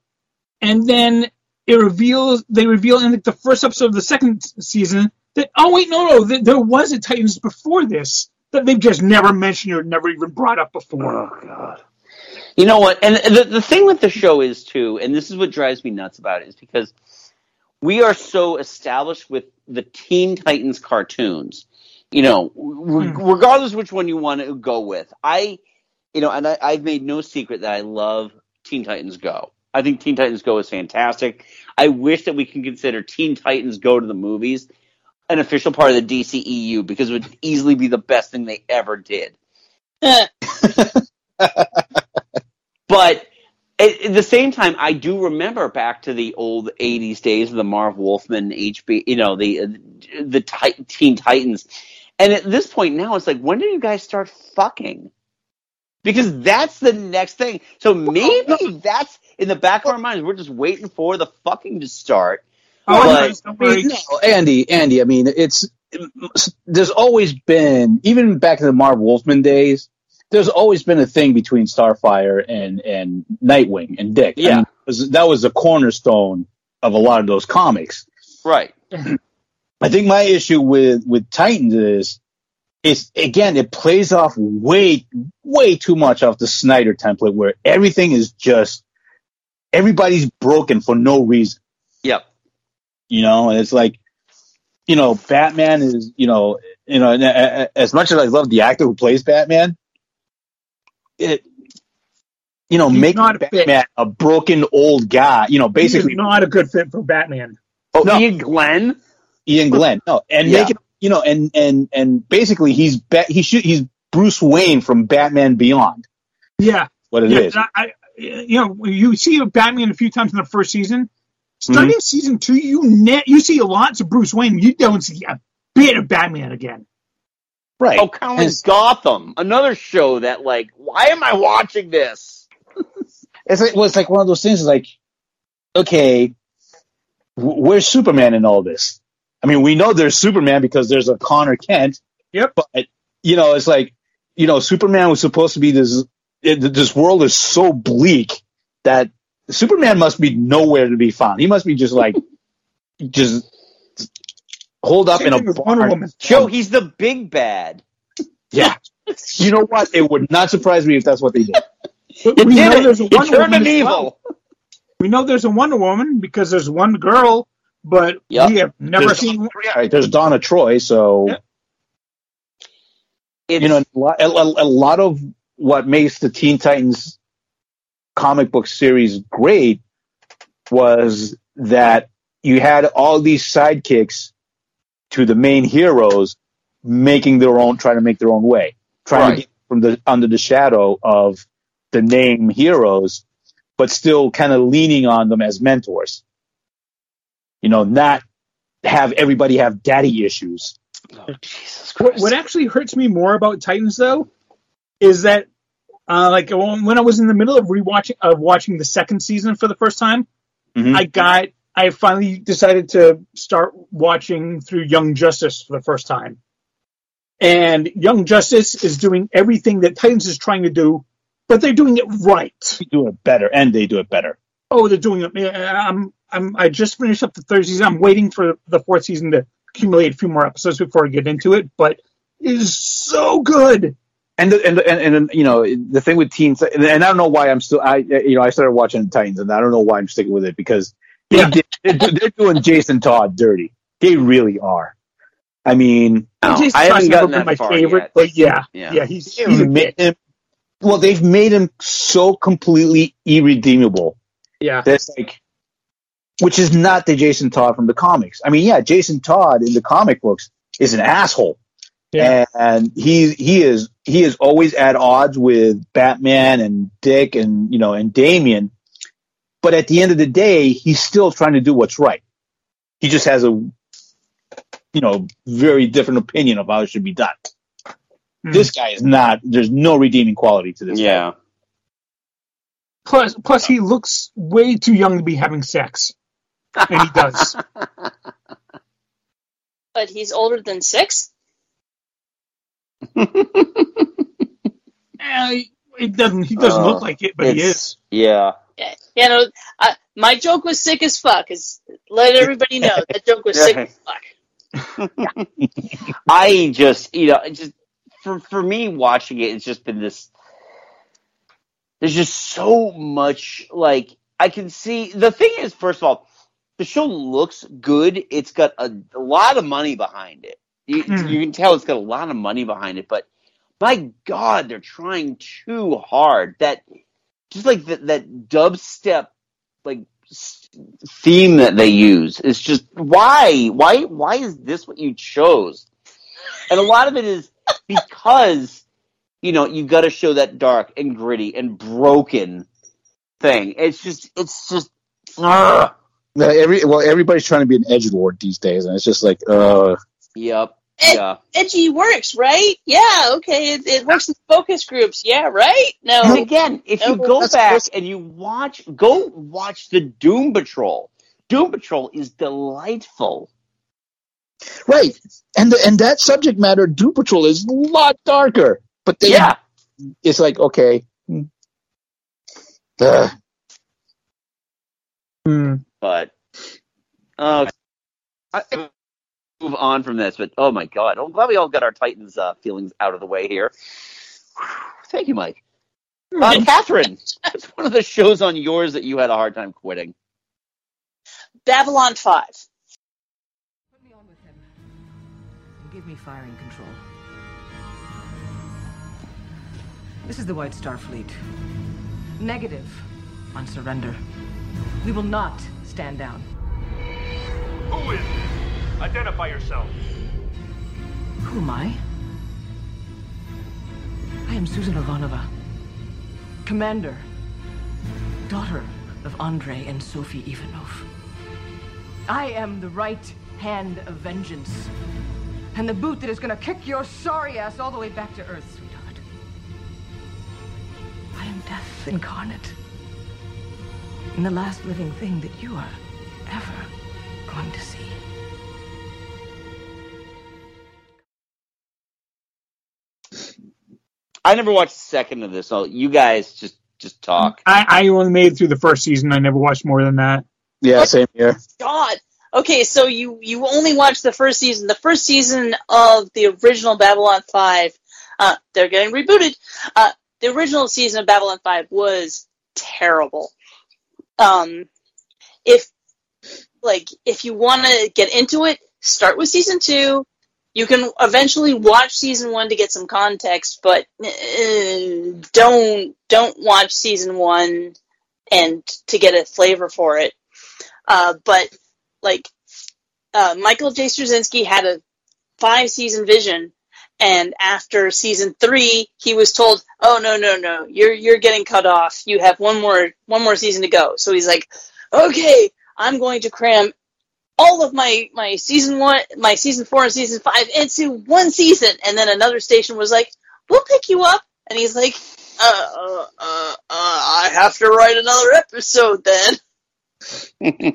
and then it reveals they reveal in the first episode of the second season that oh wait no no th- there was a Titans before this that they've just never mentioned or never even brought up before. Oh god. You know what? And the, the thing with the show is too, and this is what drives me nuts about it, is because we are so established with the Teen Titans cartoons. You know, re- hmm. regardless which one you want to go with, I, you know, and I, I've made no secret that I love Teen Titans Go. I think Teen Titans Go is fantastic. I wish that we can consider Teen Titans Go to the movies an official part of the DCEU because it would easily be the best thing they ever did. *laughs* but at, the same time, I do remember back to the old '80s days of the Marv Wolfman HB, you know, the the Teen Titans, and at this point now, it's like, when do you guys start fucking? Because that's the next thing. So maybe that's in the back of our minds. We're just waiting for the fucking to start. Oh, But- I mean, no, Andy, Andy. I mean, it's there's always been even back in the Marv Wolfman days. There's always been a thing between Starfire and and Nightwing and Dick. I Yeah. mean, was- that was the cornerstone of a lot of those comics. right. I think my issue with with Titans is it's again it plays off way way too much off the Snyder template where everything is just everybody's broken for no reason. Yep. You know, and it's like you know, Batman is you know you know and, uh, as much as I love the actor who plays Batman, it you know He's make not a. Batman a broken old guy. You know, basically He's not a good fit for Batman. Oh, No. Iain Glen. Iain Glen. No, and Yeah. make it, you know, and and and basically he's ba- he should he's Bruce Wayne from Batman Beyond. Yeah, What it yeah, is. I, I, you know, you see Batman a few times in the first season. Starting Mm-hmm. season two, you net you see lots of Bruce Wayne. You don't see a bit of Batman again. Right. Oh, kind of like Gotham, another show that like, why am I watching this? *laughs* It's like well, it's like one of those things. Is like, okay, wh- where's Superman in all this? I mean, we know there's Superman because there's a Conner Kent. Yep. But you know, it's like you know, Superman was supposed to be this. It, this world is so bleak that Superman must be nowhere to be found. He must be just like *laughs* just holed up Same in a Wonder barn. Woman. Joe, he's the big bad. Yeah. You know what? It would not surprise me if that's what they did. But we did know it. there's a He Wonder turned Woman him as well. We know there's a Wonder Woman because there's one girl, but Yep. we have never There's, seen. yeah, right, there's Donna Troy, so Yeah. You know a lot, a, a lot of what makes the Teen Titans comic book series great was that you had all these sidekicks to the main heroes making their own, trying to make their own way, trying Right. to get from the under the shadow of the name heroes, but still kind of leaning on them as mentors. You know, not have everybody have daddy issues. oh, Jesus What, Christ. what actually hurts me more about Titans though is that, uh, like when when I was in the middle of rewatching of watching the second season for the first time, Mhm. I got I finally decided to start watching through Young Justice for the first time. And Young Justice is doing everything that Titans is trying to do, but they're doing it right. They do it better, and they do it better. Oh, they're doing it. I'm, I'm, I just finished up the third season. I'm waiting for the fourth season to accumulate a few more episodes before I get into it, but it is so good. And the, and, the, and and you know the thing with teens, and I don't know why I'm still I you know I started watching Titans, and I don't know why I'm sticking with it because they Yeah. did, they're, they're doing Jason Todd dirty. They really are. I mean, No, oh, Jason I haven't gotten that my far favorite, yet. but yeah, Yeah. yeah, he's they've he's a made him. Well, they've made him so completely irredeemable. Yeah, That's like which is not the Jason Todd from the comics. I mean, yeah, Jason Todd in the comic books is an asshole. Yeah. And he he is he is always at odds with Batman and Dick and you know and Damian. But at the end of the day, he's still trying to do what's right. He just has a you know very different opinion of how it should be done. Hmm. This guy is not. There's no redeeming quality to this. guy. Yeah. Plus, plus he looks way too young to be having sex, and he does. *laughs* But he's older than six. *laughs* Eh, it doesn't. He doesn't Uh, look like it, but he is. Yeah. Yeah, you know, I, my joke was sick as fuck. Is let everybody know that joke was sick *laughs* as fuck. I just, you know, just for for me watching it, it's just been this. There's just so much like I can see. The thing is, first of all, the show looks good. It's got a, a lot of money behind it. You, Hmm. you can tell it's got a lot of money behind it, but my God, they're trying too hard. That just like that that dubstep like theme that they use is just why why why is this what you chose? And a lot of it is because you know you got to show that dark and gritty and broken thing. It's just it's just ugh. Yeah, Every well, everybody's trying to be an edge lord these days, and it's just like, uh, yep, Ed- yeah. Edgy works, right? Yeah, okay. It, it works in focus groups. Yeah, right. No, And again, if you go back gross. and you watch, go watch the Doom Patrol. Doom Patrol is delightful. right. And the, and that subject matter, Doom Patrol, is a lot darker. But they, Yeah. it's like okay, hmm. Ugh. But uh, I, move on from this. But oh my god, I'm glad we all got our Titans uh, feelings out of the way here. Thank you, Mike. Uh, *laughs* Catherine, it's one of the shows on yours that you had a hard time quitting. Babylon Five. Give me firing control. This is the White Star Fleet. Negative on surrender. We will not stand down. Who is this? Identify yourself. Who am I? I am Susan Ivanova, commander, daughter of Andrei and Sophie Ivanov. I am the right hand of vengeance, and the boot that is gonna kick your sorry ass all the way back to Earth, sweetheart. I am death incarnate, and the last living thing that you are ever going to see. I never watched a second of this, so you guys just just talk. I, I only made it through the first season. I never watched more than that. yeah, same here. God. Okay, so you you only watched the first season. The first season of the original Babylon Five. Uh, they're getting rebooted. Uh, the original season of Babylon Five was terrible. Um, if like if you want to get into it, start with season two. You can eventually watch season one to get some context, but uh, don't don't watch season one and to get a flavor for it. Uh, but like uh, Michael J. Straczynski had a five season vision, and after season three, he was told, "Oh no, no, no, you're you're getting cut off. You have one more one more season to go." So he's like, "Okay, I'm going to cram." All of my, my season one, my season four and season five into one season, and then another station was like, "We'll pick you up," and he's like, "Uh, uh, uh, uh I have to write another episode then." *laughs*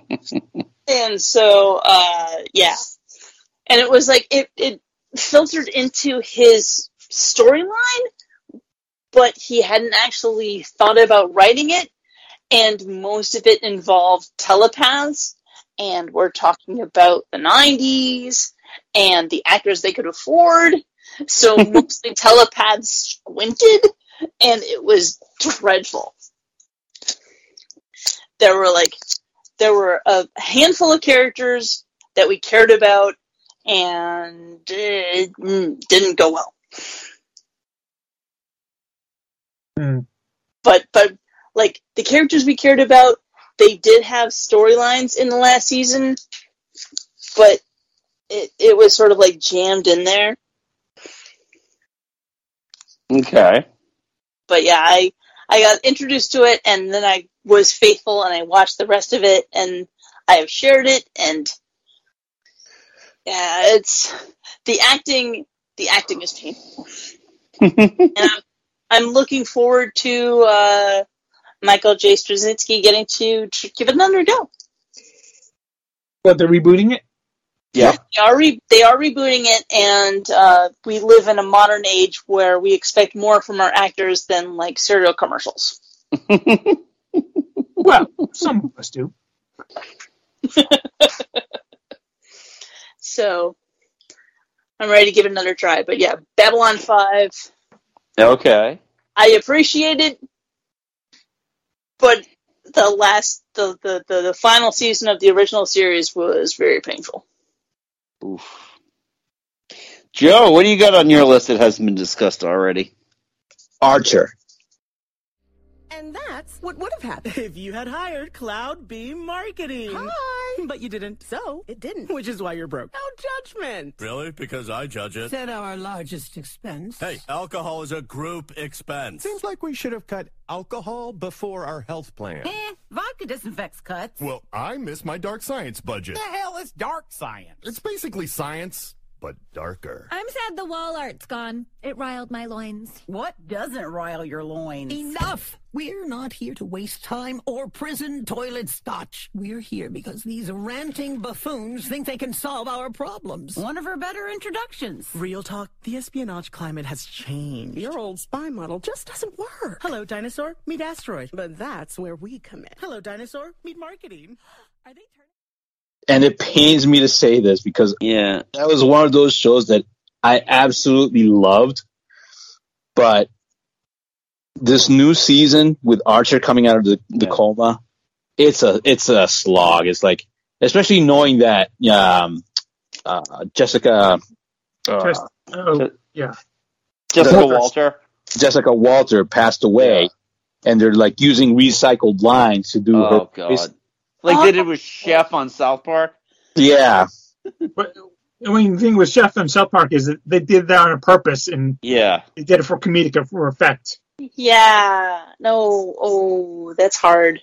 and so uh yeah and it was like it it filtered into his storyline but he hadn't actually thought about writing it. And most of it involved telepaths and we're talking about the 90s and the actors they could afford. So *laughs* mostly telepaths squinted and it was dreadful. There were like there were a handful of characters that we cared about and it mm, didn't go well Hmm. but but like the characters we cared about they did have storylines in the last season, but it it was sort of like jammed in there. Okay. But yeah, I I got introduced to it, and then I was faithful, and I watched the rest of it, and I have shared it, and yeah, it's the acting. The acting is painful, *laughs* and I'm, I'm looking forward to uh, Michael J. Straczynski getting to tr- give it another go. But they're rebooting it. Yeah. They are re- they are rebooting it, and uh, we live in a modern age where we expect more from our actors than like serial commercials. *laughs* Well, some of us do. *laughs* So I'm ready to give it another try. But yeah, Babylon Five. Okay. I appreciate it, but the last the, the, the, the final season of the original series was very painful. Oof. Joe, what do you got on your list that hasn't been discussed already? Archer. And that's what would have happened if you had hired Cloud Beam Marketing. Hi! *laughs* But you didn't. So, it didn't. Which is why you're broke. No judgment. Really? Because I judge it. Said our largest expense. Hey, alcohol is a group expense. Seems like we should have cut alcohol before our health plan. Eh, vodka disinfects cuts. Well, I miss my dark science budget. the hell is dark science? It's basically science, but darker. I'm sad the wall art's gone. It riled my loins. What doesn't rile your loins? Enough! We're not here to waste time or prison toilet scotch. We're here because these ranting buffoons think they can solve our problems. One of her better introductions. Real talk, the espionage climate has changed. Your old spy model just doesn't work. Hello, dinosaur, meet asteroid. But that's where we come in. Hello, dinosaur, meet marketing. Are they and it pains me to say this because yeah, that was one of those shows that I absolutely loved. But this new season with Archer coming out of the, the coma, it's a it's a slog. It's like, especially knowing that um, uh, Jessica, uh, Just, oh, yeah. Jessica Walter, Jessica Walter passed away, and they're like using recycled lines to do Oh her. god. Like oh, they did it with Chef on South Park. Yeah, *laughs* But I mean, the thing with Chef and South Park is that they did that on a purpose, and Yeah. they did it for comedic for effect. Yeah, no, oh, that's hard.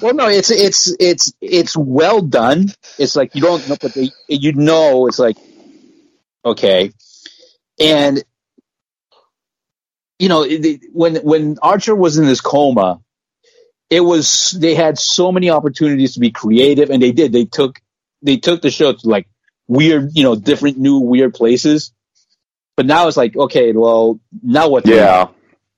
Well, no, it's it's it's it's well done. It's like you don't know, but they, you know, it's like okay, and you know it- when when Archer was in this coma, it was they had so many opportunities to be creative, and they did. They took they took the show to like weird, you know, different new weird places. But now it's like okay, well, now what? Yeah.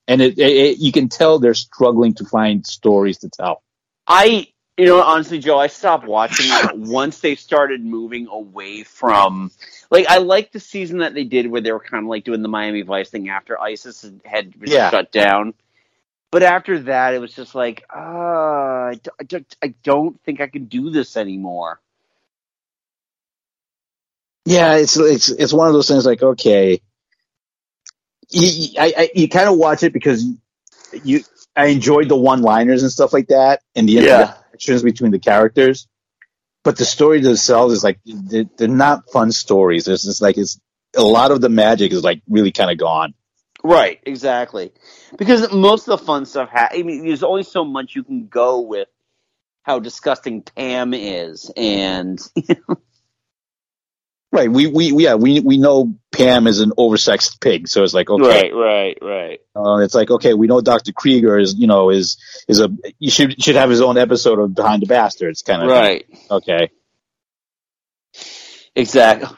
and it, it, it you can tell they're struggling to find stories to tell. I, you know, honestly, Joe, I stopped watching it once they started moving away from. Like, I liked the season that they did where they were kind of like doing the Miami Vice thing after ISIS had- had Yeah. shut down. But after that, it was just like, uh, I, d- I d- I don't think I can do this anymore. Yeah, it's it's it's one of those things like okay, you, you- I, I, you kind of watch it because you I enjoyed the one liners and stuff like that and the Yeah. interactions between the characters, but the story themselves is like they're, they're not fun stories. It's just like it's a lot of the magic is like really kind of gone. Right, exactly. Because most of the fun stuff, ha- I mean, there's only so much you can go with how disgusting Pam is, and *laughs* Right. We we yeah we we know Pam is an oversexed pig, so it's like okay. right, right, right. Uh, it's like okay, we know Doctor Krieger is you know is is a you should should have his own episode of Behind the Bastards kind of Right. Okay. Exactly.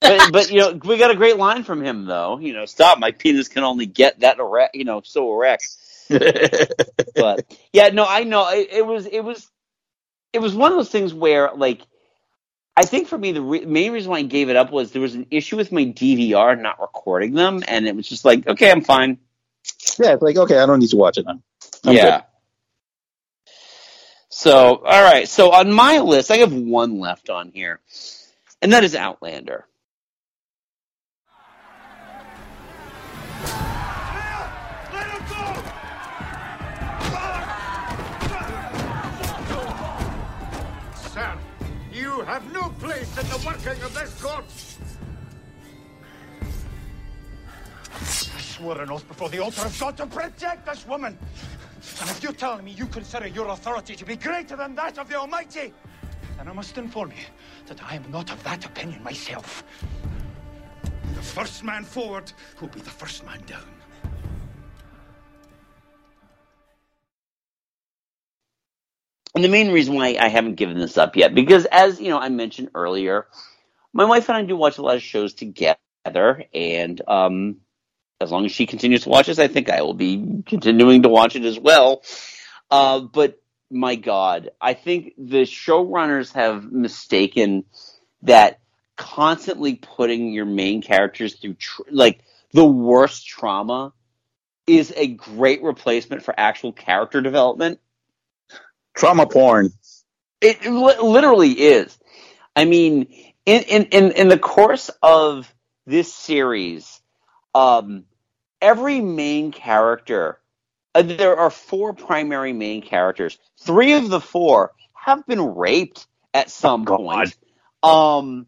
But, but you *laughs* know, we got a great line from him though. You know, stop! My penis can only get that erect. You know, so erect. but yeah, no, I know it, it was it was it was one of those things where like I think for me the re- main reason why I gave it up was there was an issue with my DVR not recording them, and it was just like okay, I'm fine. Yeah, it's like okay, I don't need to watch it now. I'm yeah. So, all right. So on my list, I have one left on here, and that is Outlander. Have no place in the working of this court. I swore an oath before the altar of God to protect this woman. And if you're telling me you consider your authority to be greater than that of the Almighty, then I must inform you that I am not of that opinion myself. The first man forward will be the first man down. And the main reason why I haven't given this up yet, because as you know, I mentioned earlier, my wife and I do watch a lot of shows together, and um, as long as she continues to watch this, I think I will be continuing to watch it as well. Uh, but my God, I think the showrunners have mistaken that constantly putting your main characters through tr- like the worst trauma is a great replacement for actual character development. Trauma porn. It li- literally is. I mean, in, in, in, in the course of this series, um, every main character, uh, there are four primary main characters. Three of the four have been raped at some point. Um,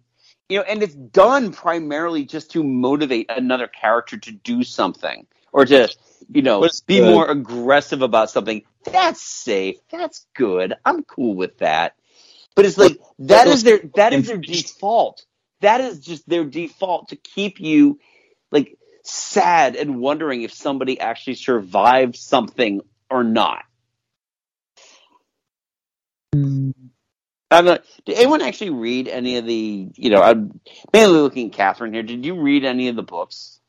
you know, and it's done primarily just to motivate another character to do something or to, you know, What's be the- more aggressive about something. That's safe. That's good. I'm cool with that. But it's like that is their that is their default. That is just their default to keep you like sad and wondering if somebody actually survived something or not. I'm not, did anyone actually read any of the? You know, I'm mainly looking at Catherine here. Did you read any of the books?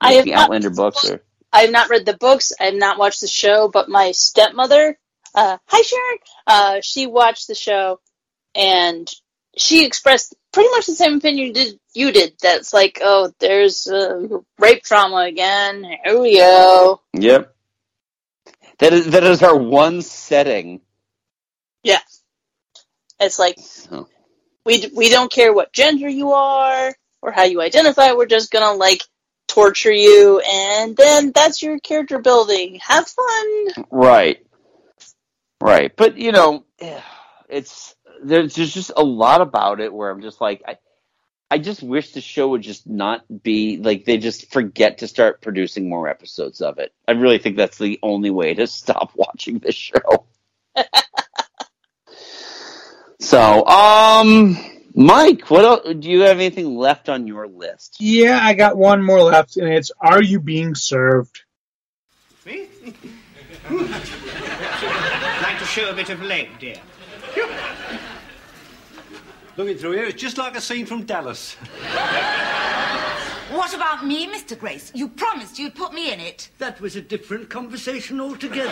I Like have the not- Outlander books, or I have not read the books. I have not watched the show, but my stepmother, uh, hi Sharon, uh, she watched the show, and she expressed pretty much the same opinion you did. You did. That's like, oh, there's uh, rape trauma again. Here we go. yep. That is that is our one setting. Yeah. It's like So, we we don't care what gender you are or how you identify. We're just gonna like torture you, and then that's your character building. Have fun. right, right. But you know, it's there's there's just a lot about it where I'm just like I. I just wish the show would just not be like they just forget to start producing more episodes of it. I really think that's the only way to stop *laughs* watching this show. *laughs* So, um, Mike, what else, do you have anything left on your list? Yeah, I got one more left, and it's Are You Being Served? Me? like to show a bit of leg, dear. Looking through here, it's just like a scene from Dallas. What about me, Mr. Grace? You promised you'd put me in it. That was a different conversation altogether.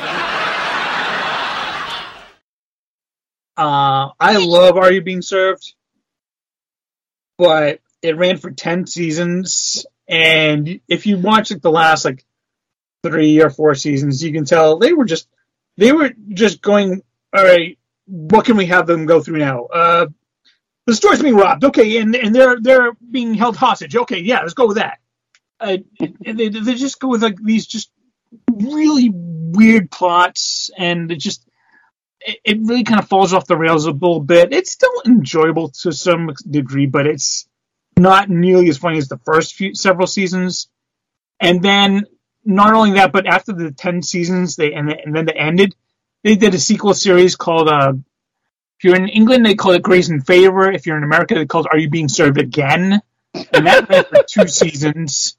Uh, I love Are You Being Served? But it ran for 10 seasons, and if you watch like the last like three or four seasons, you can tell they were just they were just going, all right, what can we have them go through now? Uh, the store's being robbed, okay, and and they're they're being held hostage, okay, yeah, let's go with that. Uh, and they they just go with like these just really weird plots, and it just it, really kind of falls off the rails a little bit. It's still enjoyable to some degree, but it's not nearly as funny as the first few several seasons. And then not only that, but after the ten seasons, they and, and then they ended. They did a sequel series called uh, if you're in England, they call it Grace and Favor. If you're in America, they call it Are You Being Served Again? And that ran for two *laughs* seasons.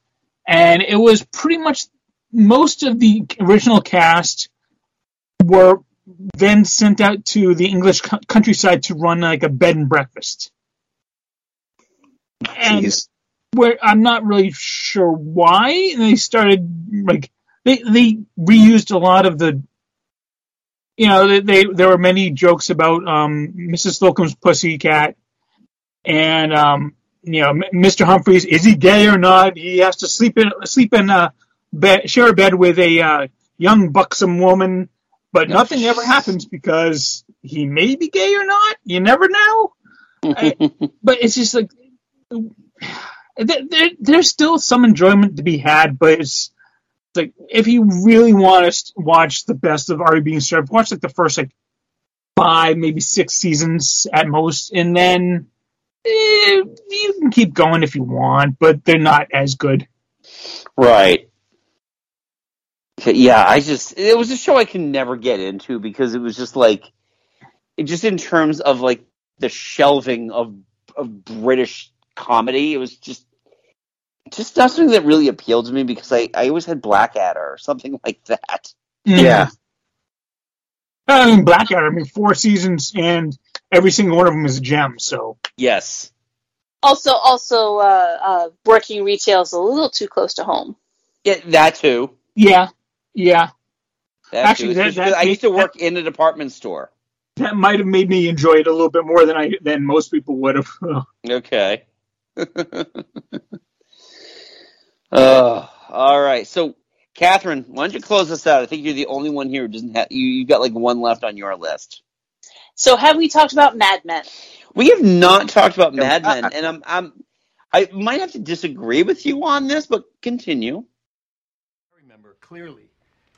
And it was pretty much most of the original cast were then sent out to the English co- countryside to run like a bed and breakfast. And where I'm not really sure why they started like they they reused a lot of the you know they, they there were many jokes about um Mrs. Slocombe's pussycat and um you know M- Mr. Humphries is he gay or not he has to sleep in sleep in a bed share a bed with a uh, young buxom woman but nothing ever happens because he may be gay or not you never know I- *laughs* but it's just like *sighs* there, there, there's still some enjoyment to be had, but it's like if you really want to watch the best of Are You Being Served, watch like the first like five, maybe six seasons at most, and then eh, you can keep going if you want, but they're not as good. Right. Yeah, I just it was a show I can never get into because it was just like it just in terms of like the shelving of of British comedy, it was just just not something that really appealed to me because I, I always had Blackadder or something like that. Yeah. I mean, Blackadder. I mean, four seasons, and every single one of them is a gem. So Yes. Also, also, uh, uh, working retail is a little too close to home. Yeah, that too. yeah, yeah, That Actually, too. that- that- I used to work in a department store. that might have made me enjoy it a little bit more than I than most people would have. *laughs* Okay. *laughs* uh, all right. So, Catherine, why don't you close us out? I think you're the only one here who doesn't have you. You've got like one left on your list. So, have we talked about Mad Men? We have not talked about Mad I- Men, and I'm, I'm I might have to disagree with you on this, but continue. I remember clearly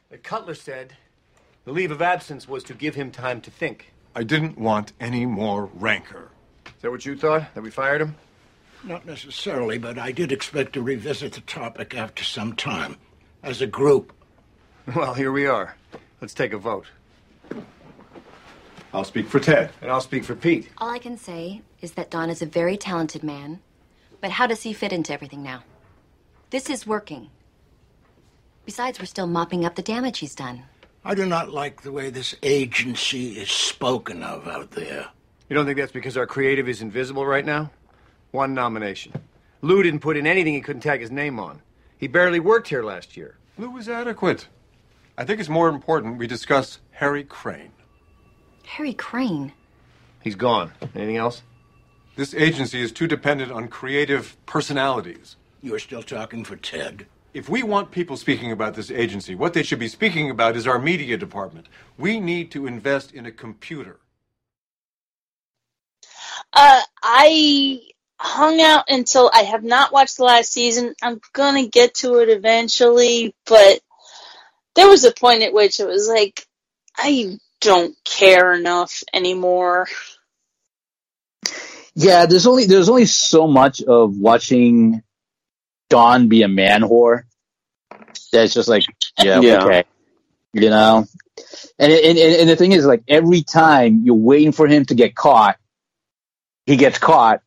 that Cutler said the leave of absence was to give him time to think. I didn't want any more rancor. Is that what you thought? That we fired him? Not necessarily, but I did expect to revisit the topic after some time. As a group. *laughs* Well, here we are. Let's take a vote. I'll speak for Ted. And I'll speak for Pete. All I can say is that Don is a very talented man, but how does he fit into everything now? This is working. Besides, we're still mopping up the damage he's done. I do not like the way this agency is spoken of out there. You don't think that's because our creative is invisible right now? One nomination. Lou didn't put in anything he couldn't tag his name on. He barely worked here last year. Lou was adequate. I think it's more important we discuss Harry Crane. Harry Crane. He's gone. Anything else? This agency is too dependent on creative personalities. You're still talking for Ted. If we want people speaking about this agency, what they should be speaking about is our media department. We need to invest in a computer. Uh, I hung out until I have not watched the last season. I'm gonna get to it eventually, but there was a point at which it was like, I don't care enough anymore. Yeah, there's only there's only so much of watching Don be a man whore. That's just like, yeah, Yeah. okay, you know. And, and and and the thing is, like every time you're waiting for him to get caught, he gets caught,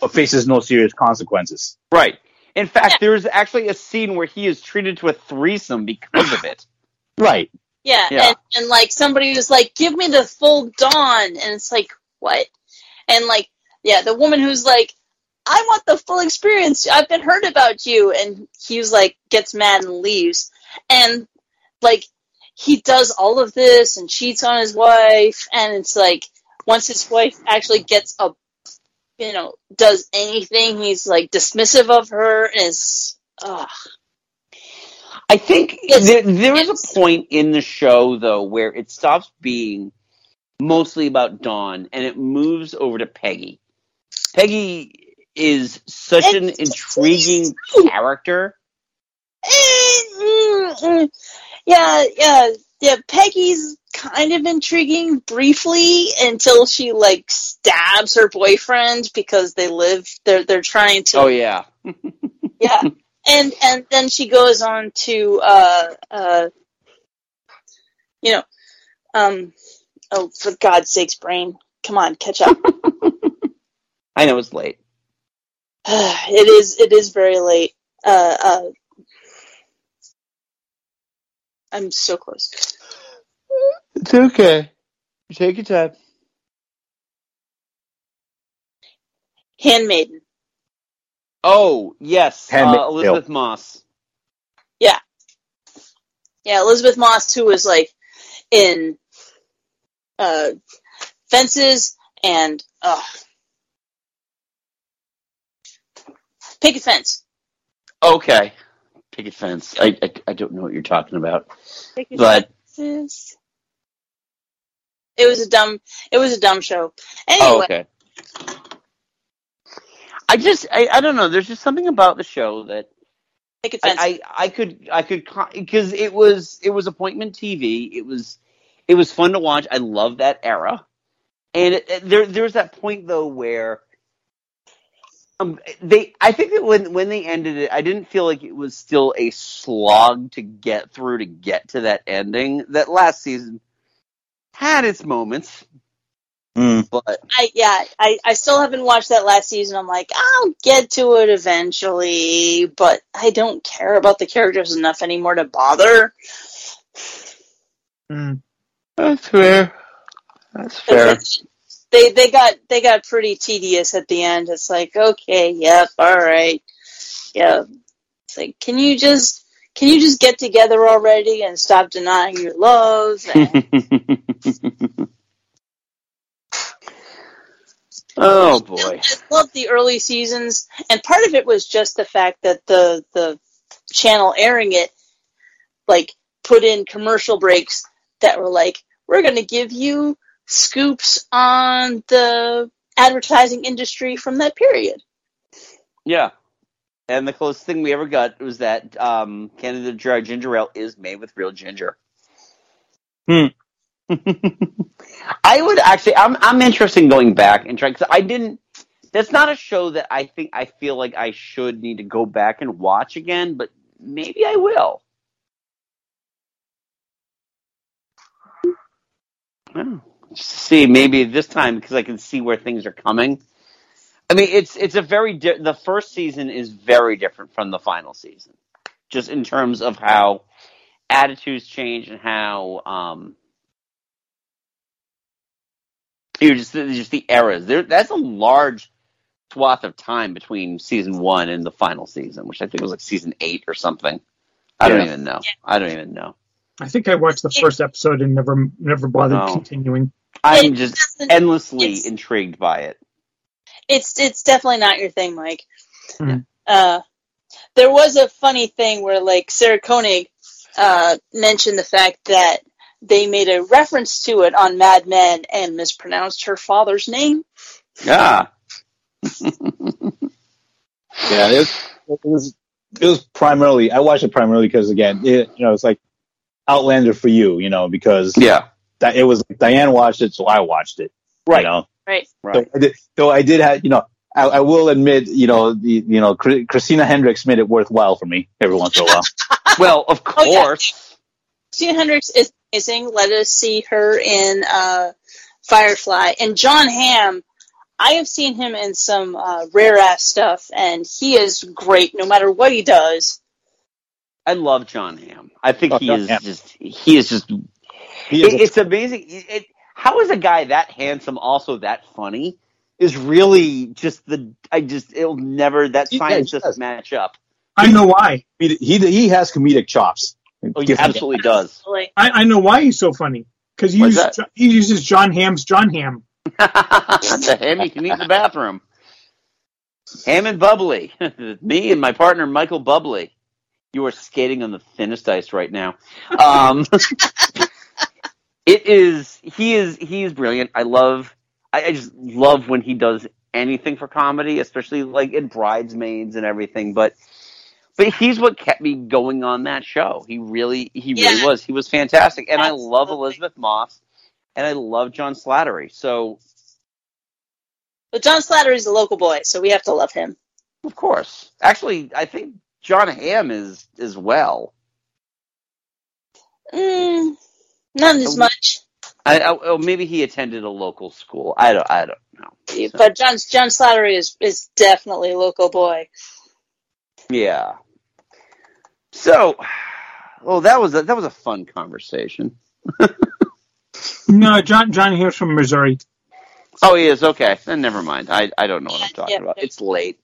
but faces no serious consequences. Right. In fact, there's actually a scene where he is treated to a threesome because of it. Right. Yeah, Yeah. And, and like somebody was like, "Give me the full Don," and it's like, what? And like, yeah, the woman who's like, "I want the full experience. I've been heard about you," and he was like, gets mad and leaves, and like, he does all of this and cheats on his wife, and it's like, once his wife actually gets a, you know, does anything, he's like dismissive of her, and is, ugh. I think there, there is a point in the show though where it stops being mostly about Don and it moves over to Peggy. Peggy is such an intriguing *laughs* character. Yeah, yeah, yeah. Peggy's kind of intriguing briefly until she like stabs her boyfriend because they live. They're they're trying to. Oh yeah. *laughs* yeah. And and then she goes on to uh uh you know um oh for God's sakes brain come on catch up *laughs* I know it's late. *sighs* it is it is very late uh uh I'm so close It's okay. Take your time. Handmaiden Oh yes, Handmaid's uh, Elisabeth Moss. yeah yeah Elisabeth Moss who was like in uh fences and uh picket fence Okay. Picket fence. I, I I don't know what you're talking about, Picket but fences. It was a dumb. It was a dumb show. Anyway, oh, okay. I just I, I don't know. There's just something about the show that picket fence. I, I I could I could because it was it was appointment TV. It was It was fun to watch. I love that era. And it, it- there, there's that point though where um, they, I think that when when they ended it, I didn't feel like it was still a slog to get through to get to that ending. That last season had its moments, but I yeah, I, I still haven't watched that last season. I'm like, I'll get to it eventually, but I don't care about the characters enough anymore to bother. that's fair. That's fair. They they got they got pretty tedious at the end. It's like, okay, yep, all right, yeah. It's like, can you just can you just get together already and stop denying your *laughs* oh, love? And oh boy. I loved the early seasons, and part of it was just the fact that the the channel airing it, like, put in commercial breaks that were like, "We're going to give you scoops on the advertising industry from that period." Yeah. And the closest thing we ever got was that um, Canada Dry Ginger Ale is made with real ginger. Hmm. *laughs* I would actually. I'm I'm interested in going back and trying because I didn't. That's not a show that I think I feel like I should need to go back and watch again, but maybe I will. Oh, just to see maybe this time because I can see where things are coming. I mean, it's it's a very di- the first season is very different from the final season, just in terms of how attitudes change and how um, you know, just the- just the eras. There, that's a large swath of time between season one and the final season, which I think was like season eight or something. I don't even know. I don't even know. I think I watched the first episode and never never bothered No. continuing. I'm just endlessly intrigued by it. It's it's definitely not your thing, Mike. Hmm. Uh, there was a funny thing where like Sarah Koenig uh, mentioned the fact that they made a reference to it on Mad Men and mispronounced her father's name. Yeah. *laughs* Yeah, it was, it was it was primarily I watched it primarily because again, it, you know, it's like Outlander for you, you know, because yeah, that it was Diane watched it, so I watched it, right? You know? Right. So I did, though I did have, you know, I, I will admit, you know, the, you know, Christina Hendricks made it worthwhile for me every once in a while. *laughs* well, of Oh, yeah. course. Christina Hendricks is amazing. Let us see her in uh, Firefly. And John Hamm, I have seen him in some uh, rare ass stuff, and he is great no matter what he does. I love John Hamm. I think Oh, he John is Hamm. just he is just He is it- a- it's amazing. It, it- how is a guy that handsome also that funny? Is really just the I just it'll never that He- yeah, science doesn't match up. I know why. He, he, he has comedic chops. Oh, he absolutely does. I, I know why he's so funny because he uses he uses John Ham's John Ham. *laughs* the ham you can eat in the bathroom. Ham and bubbly. *laughs* Me and my partner Michael Bubbly. You are skating on the thinnest ice right now. Um, *laughs* it is. He is. He is brilliant. I love. I, I just love when he does anything for comedy, especially like in Bridesmaids and everything. But but he's what kept me going on that show. He really he really was. He was fantastic, and I love Elisabeth Moss, and I love John Slattery. So But John Slattery's a local boy, so we have to love him. Of course. Actually, I think John Hamm is as well. Mm, not as much, I, I, oh, maybe he attended a local school. I don't. I don't know. but John John Slattery is is definitely a local boy. Yeah. So, well, that was a, that was a fun conversation. *laughs* No, John John Hamm's from Missouri. Oh, he is okay. Then never mind. I I don't know what I'm talking yeah. about. It's late.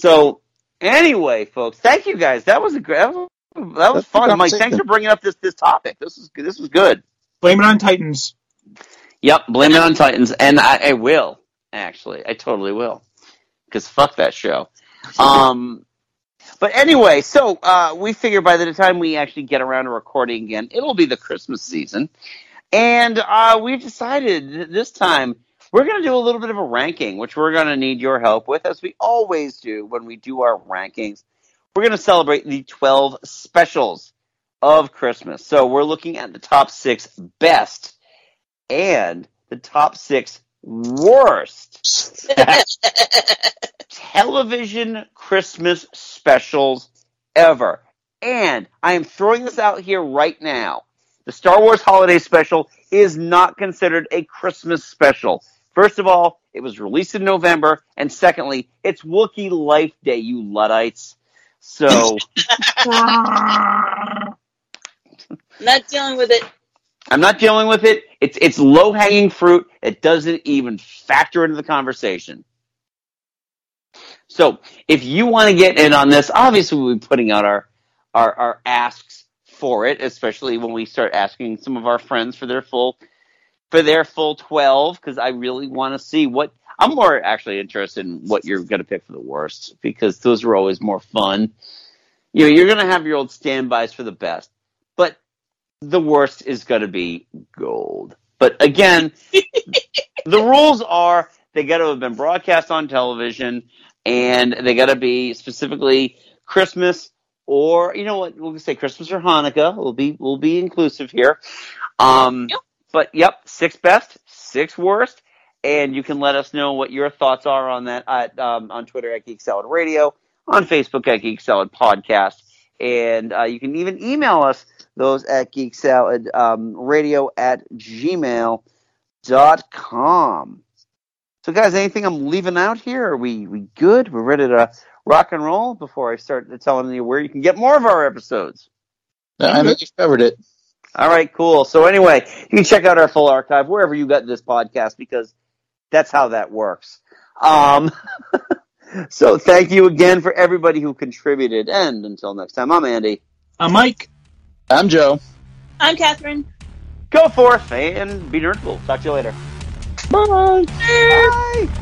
So anyway, folks, thank you guys. That was a great. That was, that was That's a good fun, Mike. Thanks for bringing up this this topic. This is this was good. Blame it on Titans. Yep, blame it on Titans, and I, I will actually. I totally will, because fuck that show. Um, but anyway, so uh, we figure by the time we actually get around to recording again, it'll be the Christmas season, and uh, we've decided this time we're going to do a little bit of a ranking, which we're going to need your help with, as we always do when we do our rankings. We're going to celebrate the 12 specials of Christmas. So we're looking at the top six best and the top six worst *laughs* television Christmas specials ever. And I am throwing this out here right now. The Star Wars Holiday Special is not considered a Christmas special. First of all, it was released in November, and secondly, it's Wookiee Life Day, you Luddites. So *laughs* Not dealing with it. I'm not dealing with it. It's it's low hanging fruit. It doesn't even factor into the conversation. So if you want to get in on this, obviously we'll be putting out our our, our asks for it, especially when we start asking some of our friends for their full for their full twelve, because I really want to see what I'm more actually interested in what you're gonna pick for the worst, because those are always more fun. You know, you're gonna have your old standbys for the best. But the worst is going to be gold. But again, *laughs* the rules are they got to have been broadcast on television and they got to be specifically Christmas or you know what we'll say Christmas or Hanukkah. We'll be we'll be inclusive here. Um, But yep, six best, six worst, and you can let us know what your thoughts are on that at, um, on Twitter at Geek Salad Radio, on Facebook at Geek Salad Podcast, and uh, you can even email us those at Geek Salad um, Radio at gmail dot com. So, guys, anything I'm leaving out here? Are we we good? We're ready to rock and roll before I start telling you where you can get more of our episodes. I think you've covered it. All right, cool. So anyway, you can check out our full archive wherever you got this podcast because that's how that works. Um, *laughs* so thank you again for everybody who contributed. And until next time, I'm Andy. I'm Mike. I'm Joe. I'm Catherine. Go forth and be nerdful. Talk to you later. Bye. Bye. Fuck